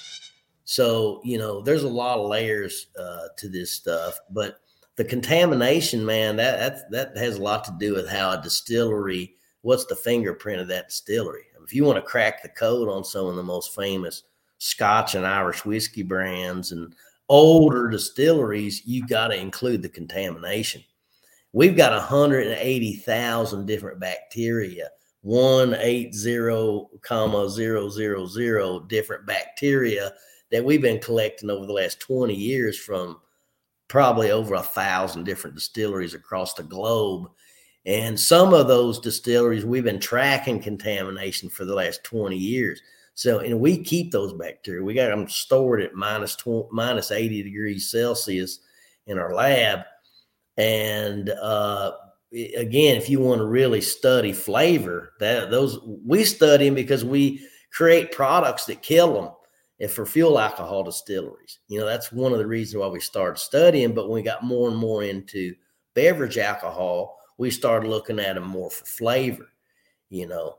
So, you know, there's a lot of layers uh, to this stuff, but the contamination, man, that, that that has a lot to do with how a distillery, what's the fingerprint of that distillery? If you want to crack the code on some of the most famous Scotch and Irish whiskey brands and older distilleries, you got to include the contamination. We've got 180,000 different bacteria, 180, comma, zero, zero, zero different bacteria that we've been collecting over the last 20 years from probably over a thousand different distilleries across the globe. And some of those distilleries, we've been tracking contamination for the last 20 years. So, and we keep those bacteria. We got them stored at minus 20, minus 80 degrees Celsius in our lab. And uh, again, if you want to really study flavor, that those we study them because we create products that kill them if for fuel alcohol distilleries. You know, that's one of the reasons why we started studying. But when we got more and more into beverage alcohol, we started looking at them more for flavor, you know.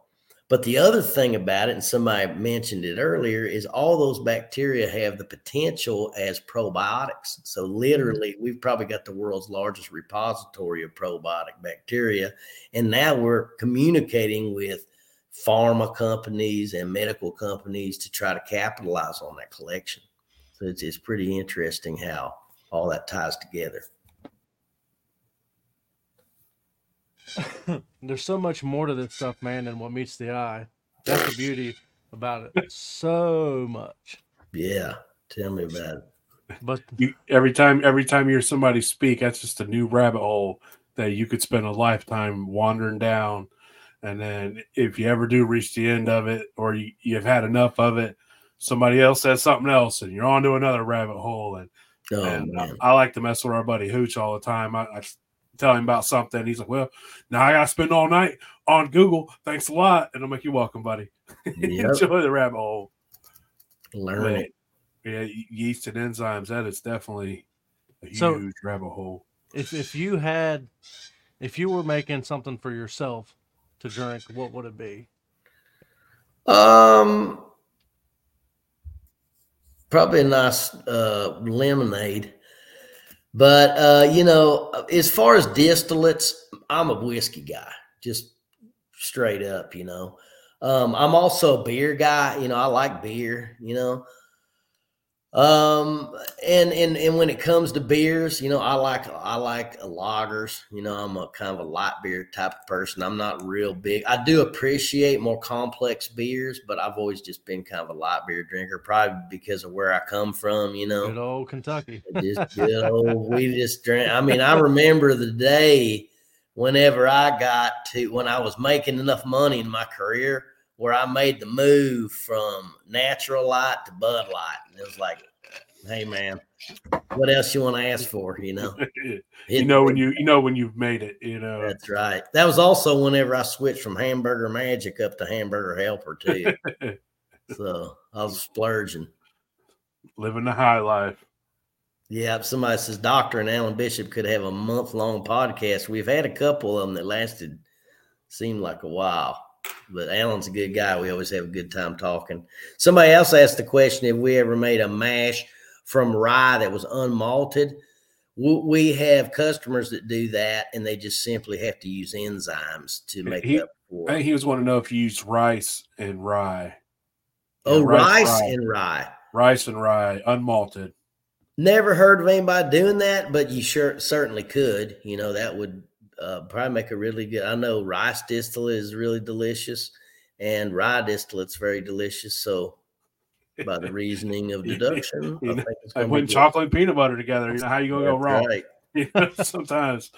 But the other thing about it, and somebody mentioned it earlier, is all those bacteria have the potential as probiotics. So, mm-hmm. literally, we've probably got the world's largest repository of probiotic bacteria. And now we're communicating with pharma companies and medical companies to try to capitalize on that collection. So, it's, it's pretty interesting how all that ties together. *laughs*
There's so much more to this stuff, man, than what meets the eye. That's the beauty about it. So much.
Yeah, tell me about it.
But you, every time, every time you hear somebody speak, that's just a new rabbit hole that you could spend a lifetime wandering down. And then, if you ever do reach the end of it, or you, you've had enough of it, somebody else says something else, and you're on to another rabbit hole. And, oh, and I, I, like to mess with our buddy Hooch all the time. I, I tell him about something. He's like, well, now I got to spend all night on Google. Thanks a lot. And I'm like, you're welcome, buddy. *laughs* Yep. Enjoy the rabbit hole.
Learn it.
Yeah, yeast and enzymes, that is definitely a huge so, rabbit hole.
If, if you had, if you were making something for yourself to drink, what would it be?
Um, probably a nice uh, lemonade. But uh, you know, as far as distillates, I'm a whiskey guy, just straight up. You know, um, I'm also a beer guy. You know, I like beer. You know, um, and and and when it comes to beers, you know, I like I like lagers. You know, I'm a kind of a light beer type of person. I'm not real big. I do appreciate more complex beers, but I've always just been kind of a light beer drinker, probably because of where I come from. You know,
good old Kentucky.
just good old. We just drink. I mean, I remember the day whenever I got to when I was making enough money in my career where I made the move from natural light to Bud Light. And it was like, hey man, what else you want to ask for? You know, *laughs*
you know when you you know when you've made it. You know,
that's right. That was also whenever I switched from Hamburger Magic up to Hamburger Helper too. *laughs* so I was splurging,
living the high life.
Yeah, somebody says Doctor and Alan Bishop could have a month long podcast. We've had a couple of them that lasted, seemed like a while but Alan's a good guy. We always have a good time talking. Somebody else asked the question if we ever made a mash from rye that was unmalted. We have customers that do that, and they just simply have to use enzymes to make
he,
up for.
I think he was wanting to know if you use rice and rye.
Oh, yeah, rice, rice rye. and rye.
Rice and rye, unmalted.
Never heard of anybody doing that, but you sure certainly could. You know that would uh, probably make a really good. I know rice distillate is really delicious, and rye distillate's very delicious. So, by the reasoning of *laughs* deduction,
you know, I putting chocolate and peanut butter together. You know how you gonna That's go wrong? Right. *laughs* You know, sometimes,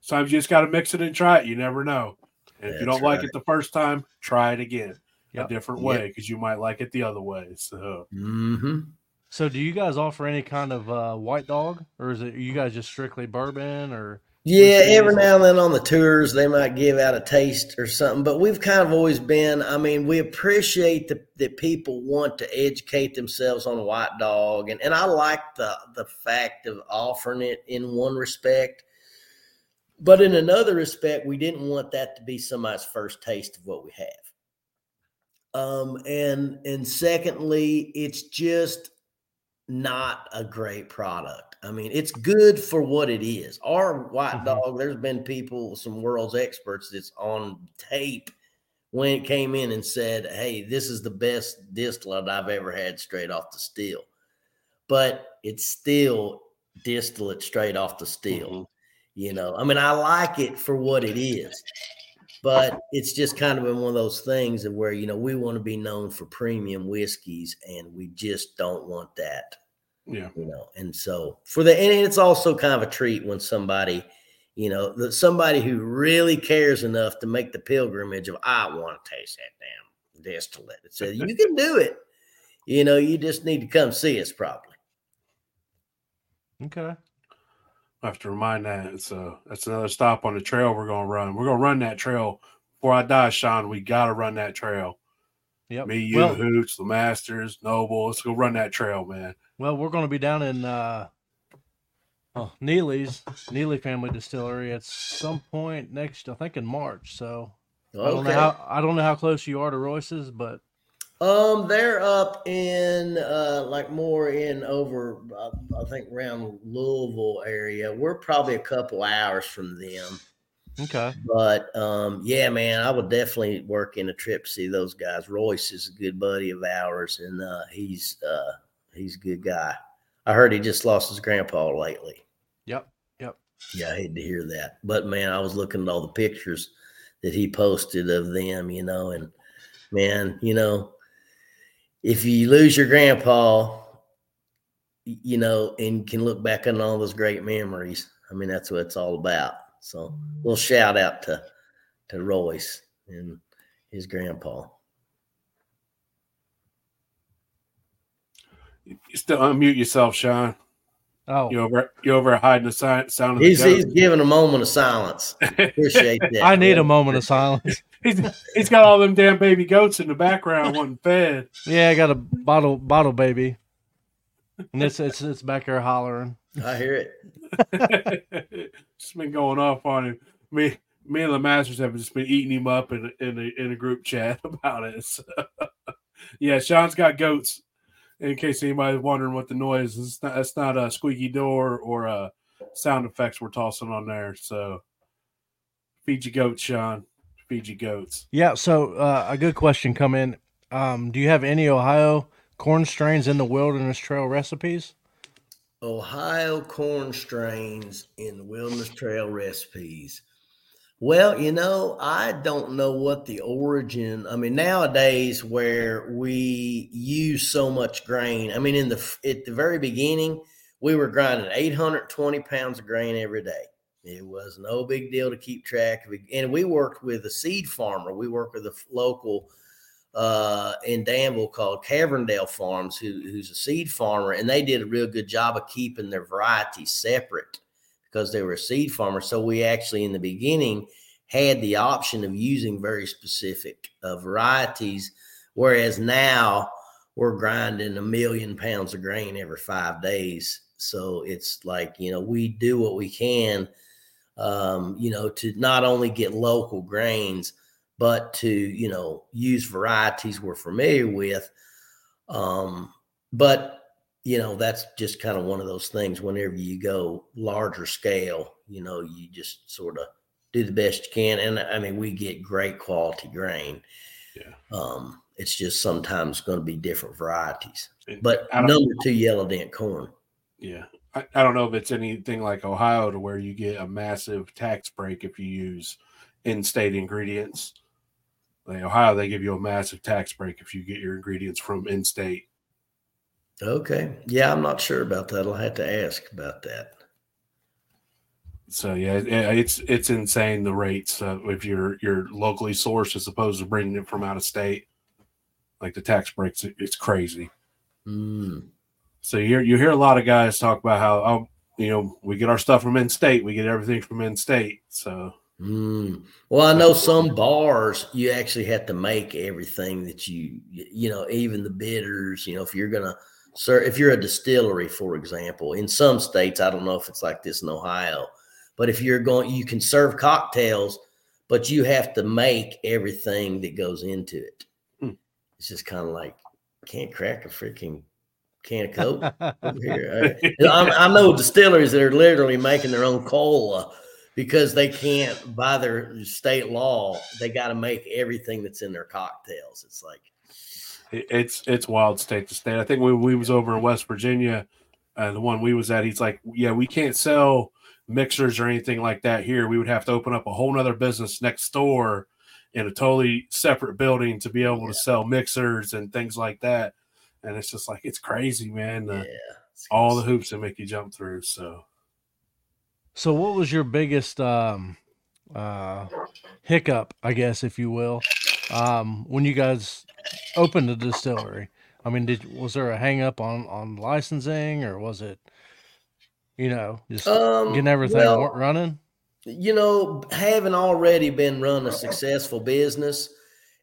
sometimes you just got to mix it and try it. You never know. And if you don't right. like it the first time, try it again yep. a different way because you might like it the other way. So.
Mm-hmm.
So, do you guys offer any kind of uh, white dog, or is it you guys just strictly bourbon, or
yeah, every now and then on the tours they might give out a taste or something, but we've kind of always been. I mean, we appreciate the, that people want to educate themselves on white dog, and and I like the the fact of offering it in one respect, but in another respect, we didn't want that to be somebody's first taste of what we have. Um, and and secondly, it's just not a great product. I mean, it's good for what it is. Our white mm-hmm. dog, there's been people, some world's experts that's on tape when it came in and said, "Hey, this is the best distillate I've ever had straight off the still," but it's still distillate straight off the still.
Mhm.
You know, I mean, I like it for what it is, but it's just kind of been one of those things of where you know we want to be known for premium whiskeys, and we just don't want that
Yeah.
you know and so for the and it's also kind of a treat when somebody you know somebody who really cares enough to make the pilgrimage of i want to taste that damn distillate it says you can do it you know you just need to come see us probably
Okay.
I have to remind that it's a that's another stop on the trail we're gonna run. We're gonna run that trail before I die, Sean. We gotta run that trail.
Yep.
Me, you,
well,
Hoots, the Masters, Noble. Let's go run that trail, man.
well, we're going to be down in uh, oh, Neeley's Neeley Family Distillery at some point next, I think in March. So I don't know how I don't know how close you are to Royce's, but
um they're up in uh like more in over uh, i think around louisville area we're probably a couple hours from them
okay.
But um, yeah, man, I would definitely work in a trip to see those guys. Royce is a good buddy of ours, and uh, he's uh, he's a good guy. I heard he just lost his grandpa lately.
Yep. Yep.
Yeah, I hate to hear that. But man, I was looking at all the pictures that he posted of them, you know, and man, you know, if you lose your grandpa, you know, and can look back on all those great memories, I mean, that's what it's all about. So, little shout out to to Royce and his grandpa.
You still unmute yourself, Sean.
Oh,
You over you over hiding the si- sound of the
He's he's giving a moment of silence. Appreciate *laughs* that.
I need a moment of silence. *laughs*
he's, he's got all them damn baby goats in the background wanting fed.
Yeah, I got a bottle bottle baby, and it's it's it's back there hollering.
I hear it. *laughs*
it's been going off on him. Me, me and the masters have just been eating him up in in a, in a group chat about it. So, yeah, Sean's got goats. In case anybody's wondering what the noise is, it's not, it's not a squeaky door or uh, sound effects we're tossing on there. So, feed your goats, Sean. Feed your goats.
Yeah. So uh, a good question come in. Um, do you have any Ohio corn strains in the Wilderness Trail recipes?
Ohio corn strains in the Wilderness Trail recipes. Well, you know, I don't know what the origin. I mean, nowadays where we use so much grain. I mean, in the at the very beginning, we were grinding 820 pounds of grain every day. It was no big deal to keep track of it. And we worked with a seed farmer. We worked with a local uh, in Danville called Caverndale Farms, who, who's a seed farmer, and they did a real good job of keeping their varieties separate because they were a seed farmer. So we actually, in the beginning, had the option of using very specific uh, varieties, whereas now we're grinding a million pounds of grain every five days. So it's like you know we do what we can, um, you know, to not only get local grains but to you know use varieties we're familiar with um but you know that's just kind of one of those things whenever you go larger scale you know you just sort of do the best you can and i mean we get great quality grain
Yeah.
um it's just sometimes going to be different varieties but number two yellow dent corn
Yeah. I, I don't know if it's anything like Ohio to where you get a massive tax break if you use in state ingredients. Like Ohio, they give you a massive tax break if you get your ingredients from in state.
Okay yeah i'm not sure about that i'll have to ask about that
So yeah, it's it's insane the rates uh, if you're you're locally sourced as opposed to bringing it from out of state. Like the tax breaks, it's crazy.
Mm.
So you hear you hear a lot of guys talk about how oh you know we get our stuff from in state, we get everything from in state. So
Mm. Well, I know some bars you actually have to make everything that you you know, even the bitters. You know, if you're gonna sir, if you're a distillery, for example, in some states, I don't know if it's like this in Ohio, but if you're going, you can serve cocktails, but you have to make everything that goes into it.
Hmm.
It's just kind of like can't crack a freaking can of coke *laughs* over here. I, I I know distilleries that are literally making their own cola because they can't by their state law they got to make everything that's in their cocktails it's like
it's it's wild state to state. I think when we was over in west virginia uh, the one we was at he's like yeah we can't sell mixers or anything like that here. We would have to open up a whole nother business next door in a totally separate building to be able yeah. to sell mixers and things like that. And it's just like it's crazy man uh, yeah, all the hoops that make you jump through so.
So, what was your biggest um, uh, hiccup, I guess, if you will, um, when you guys opened the distillery? I mean, did was there a hang up on on licensing, or was it, you know, just um, getting everything well, running?
You know, having already been run a successful business,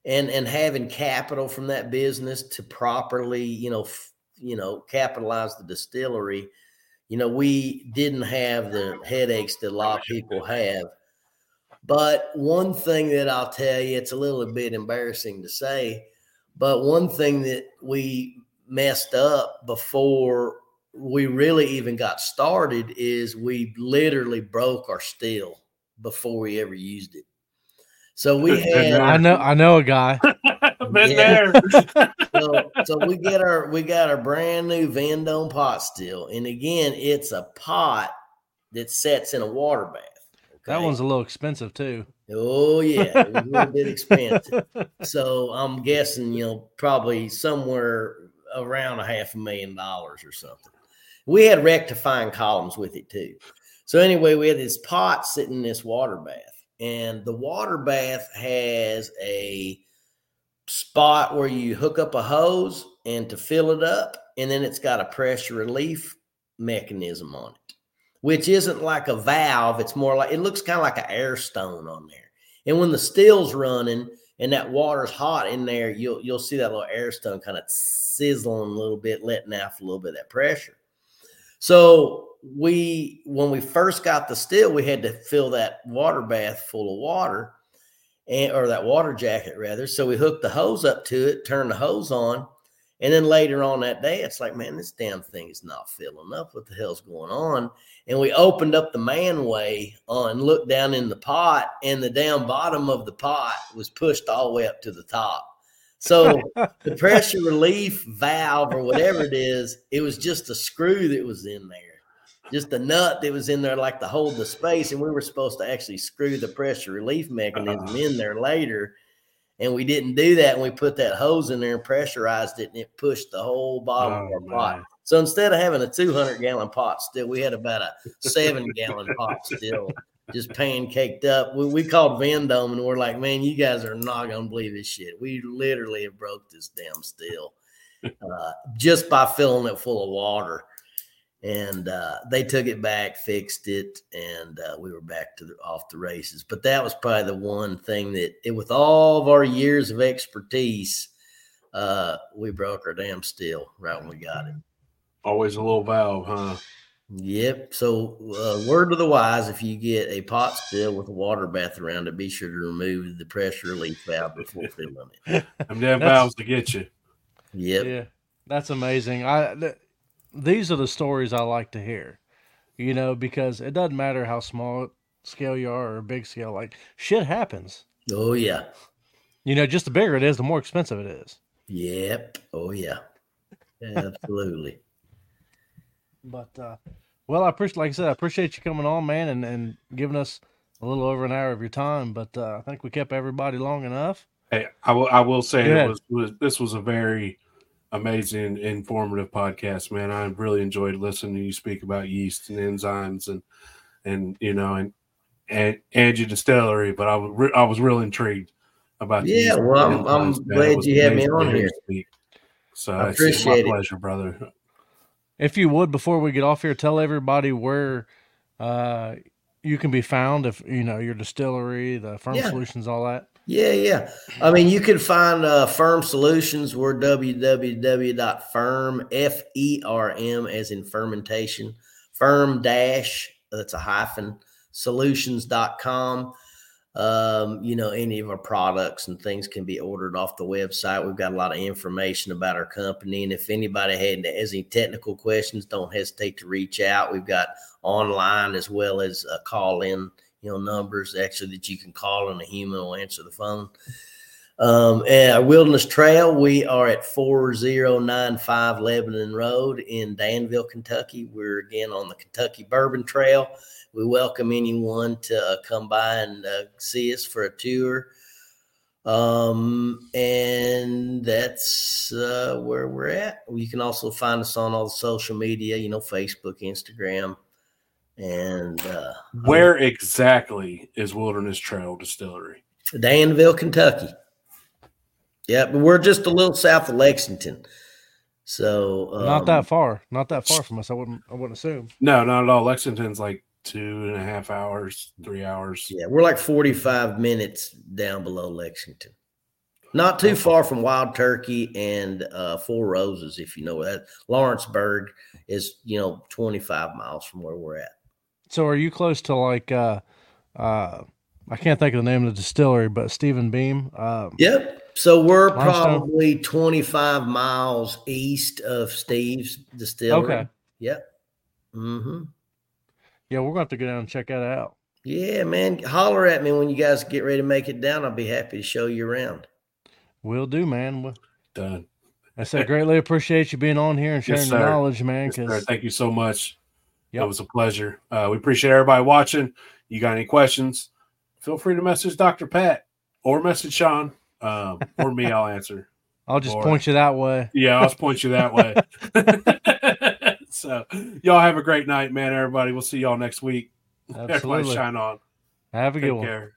and and having capital from that business to properly, you know, f- you know, capitalize the distillery you know, we didn't have the headaches that a lot of people have. But one thing that I'll tell you, it's a little bit embarrassing to say, but one thing that we messed up before we really even got started is we literally broke our still before we ever used it. So we had.
I know. I know a guy. *laughs*
Been yeah.
there. *laughs* *laughs* so, so we get our we got our brand new Vendome pot still, and again, it's a pot that sets in a water bath.
Okay? That one's a little expensive too.
Oh yeah, a little bit *laughs* expensive. So I'm guessing you know probably somewhere around a half a million dollars or something. We had rectifying columns with it too. So anyway, we had this pot sitting in this water bath, and the water bath has a spot where you hook up a hose and to fill it up, and then it's got a pressure relief mechanism on it, which isn't like a valve. It's more like it looks kind of like an air stone on there. And when the still's running and that water's hot in there, you'll you'll see that little air stone kind of sizzling a little bit, letting off a little bit of that pressure. So we when we first got the still, we had to fill that water bath full of water and or that water jacket rather. So we hooked the hose up to it, turned the hose on, and then later on that day, it's like, man, this damn thing is not filling up. What the hell's going on? And we opened up the manway on, and looked down in the pot, and the down bottom of the pot was pushed all the way up to the top. So the *laughs* pressure relief valve or whatever it is, it was just a screw that was in there just a nut that was in there like to hold the space and we were supposed to actually screw the pressure relief mechanism uh, in there later and we didn't do that and we put that hose in there and pressurized it and it pushed the whole bottom oh, of man. pot. So instead of having a 200 gallon pot still we had about a seven gallon pot still just pancaked up. We, we called vendome and we're like man you guys are not gonna believe this shit. We literally have broke this damn still uh, just by filling it full of water and uh, they took it back, fixed it, and uh, we were back to the, off the races. But that was probably the one thing that, it, with all of our years of expertise, uh, we broke our damn still right when we got it.
Always a little valve, huh?
Yep. So, uh, word to the wise: if you get a pot still with a water bath around it, be sure to remove the pressure relief valve before filling
it. *laughs* I'm damn valves to get you.
Yep.
Yeah, that's amazing. I th- these are the stories I like to hear, you know, because it doesn't matter how small scale you are or big scale, like shit happens.
Oh, yeah.
You know, just the bigger it is, the more expensive it is.
Yep. Oh, yeah. Absolutely.
but, uh, well, I appreciate, like I said, I appreciate you coming on, man, and, and giving us a little over an hour of your time. But uh, I think we kept everybody long enough.
Hey, I will. I will say it was, was this was a very amazing, informative podcast, man. I really enjoyed listening to you speak about yeast and enzymes and and you know and and Angie Distillery. But I was re- I was real intrigued about
yeah. Well, I'm, I'm glad you had me on here.
So I appreciate it's my pleasure, brother.
If you would, before we get off here, tell everybody where uh, you can be found. If you know your distillery, the ferm yeah. solutions, all that.
Yeah, yeah. I mean, you can find uh, Ferm Solutions. We're www.ferm, F E R M, as in fermentation, ferm dash, that's a hyphen, solutions.com. Um, you know, any of our products and things can be ordered off the website. We've got a lot of information about our company. And if anybody had, any technical questions, don't hesitate to reach out. We've got online as well as a call in you know numbers actually that you can call and a human will answer the phone. Um, and our Wilderness Trail, we are at 4095 Lebanon Road in Danville, Kentucky. We're again on the Kentucky Bourbon Trail. We welcome anyone to uh, come by and uh, see us for a tour. Um, and that's uh, where we're at. You can also find us on all the social media, you know, Facebook, Instagram, and uh,
Where exactly is Wilderness Trail Distillery?
Danville, Kentucky. Yeah, but we're just a little south of Lexington. So um,
Not that far. Not that far from us. I wouldn't. I wouldn't assume.
No, not at all. Lexington's like two and a half hours, three hours.
Yeah, we're like 45 minutes down below Lexington. Not too far from Wild Turkey and uh, Four Roses, if you know where that. Lawrenceburg is, you know, 25 miles from where we're at.
So, are you close to like? uh uh I can't think of the name of the distillery, but Stephen Beam. Um,
Yep. So we're
Limestone.
probably 25 miles east of Steve's distillery.
Okay.
Yep. Mm-hmm.
Yeah, we're going to have to go down and check that out.
Yeah, man. Holler at me when you guys get ready to make it down. I'll be happy to show you around.
We'll do, man. Well,
Done.
I said greatly appreciate you being on here and sharing
Yes,
your
sir.
knowledge, man.
Yes, Thank you so much.
Yep.
It was a pleasure. Uh, we appreciate everybody watching. You got any questions? Feel free to message Dr. Pat or message Sean um, or me. I'll answer. *laughs*
I'll just
Boy.
point you that way.
Yeah, I'll just point you that way. *laughs* *laughs* so, y'all have a great night, man. Everybody, we'll see y'all next week. Everybody
Absolutely.
shine on.
Have a good
Take
one.
care.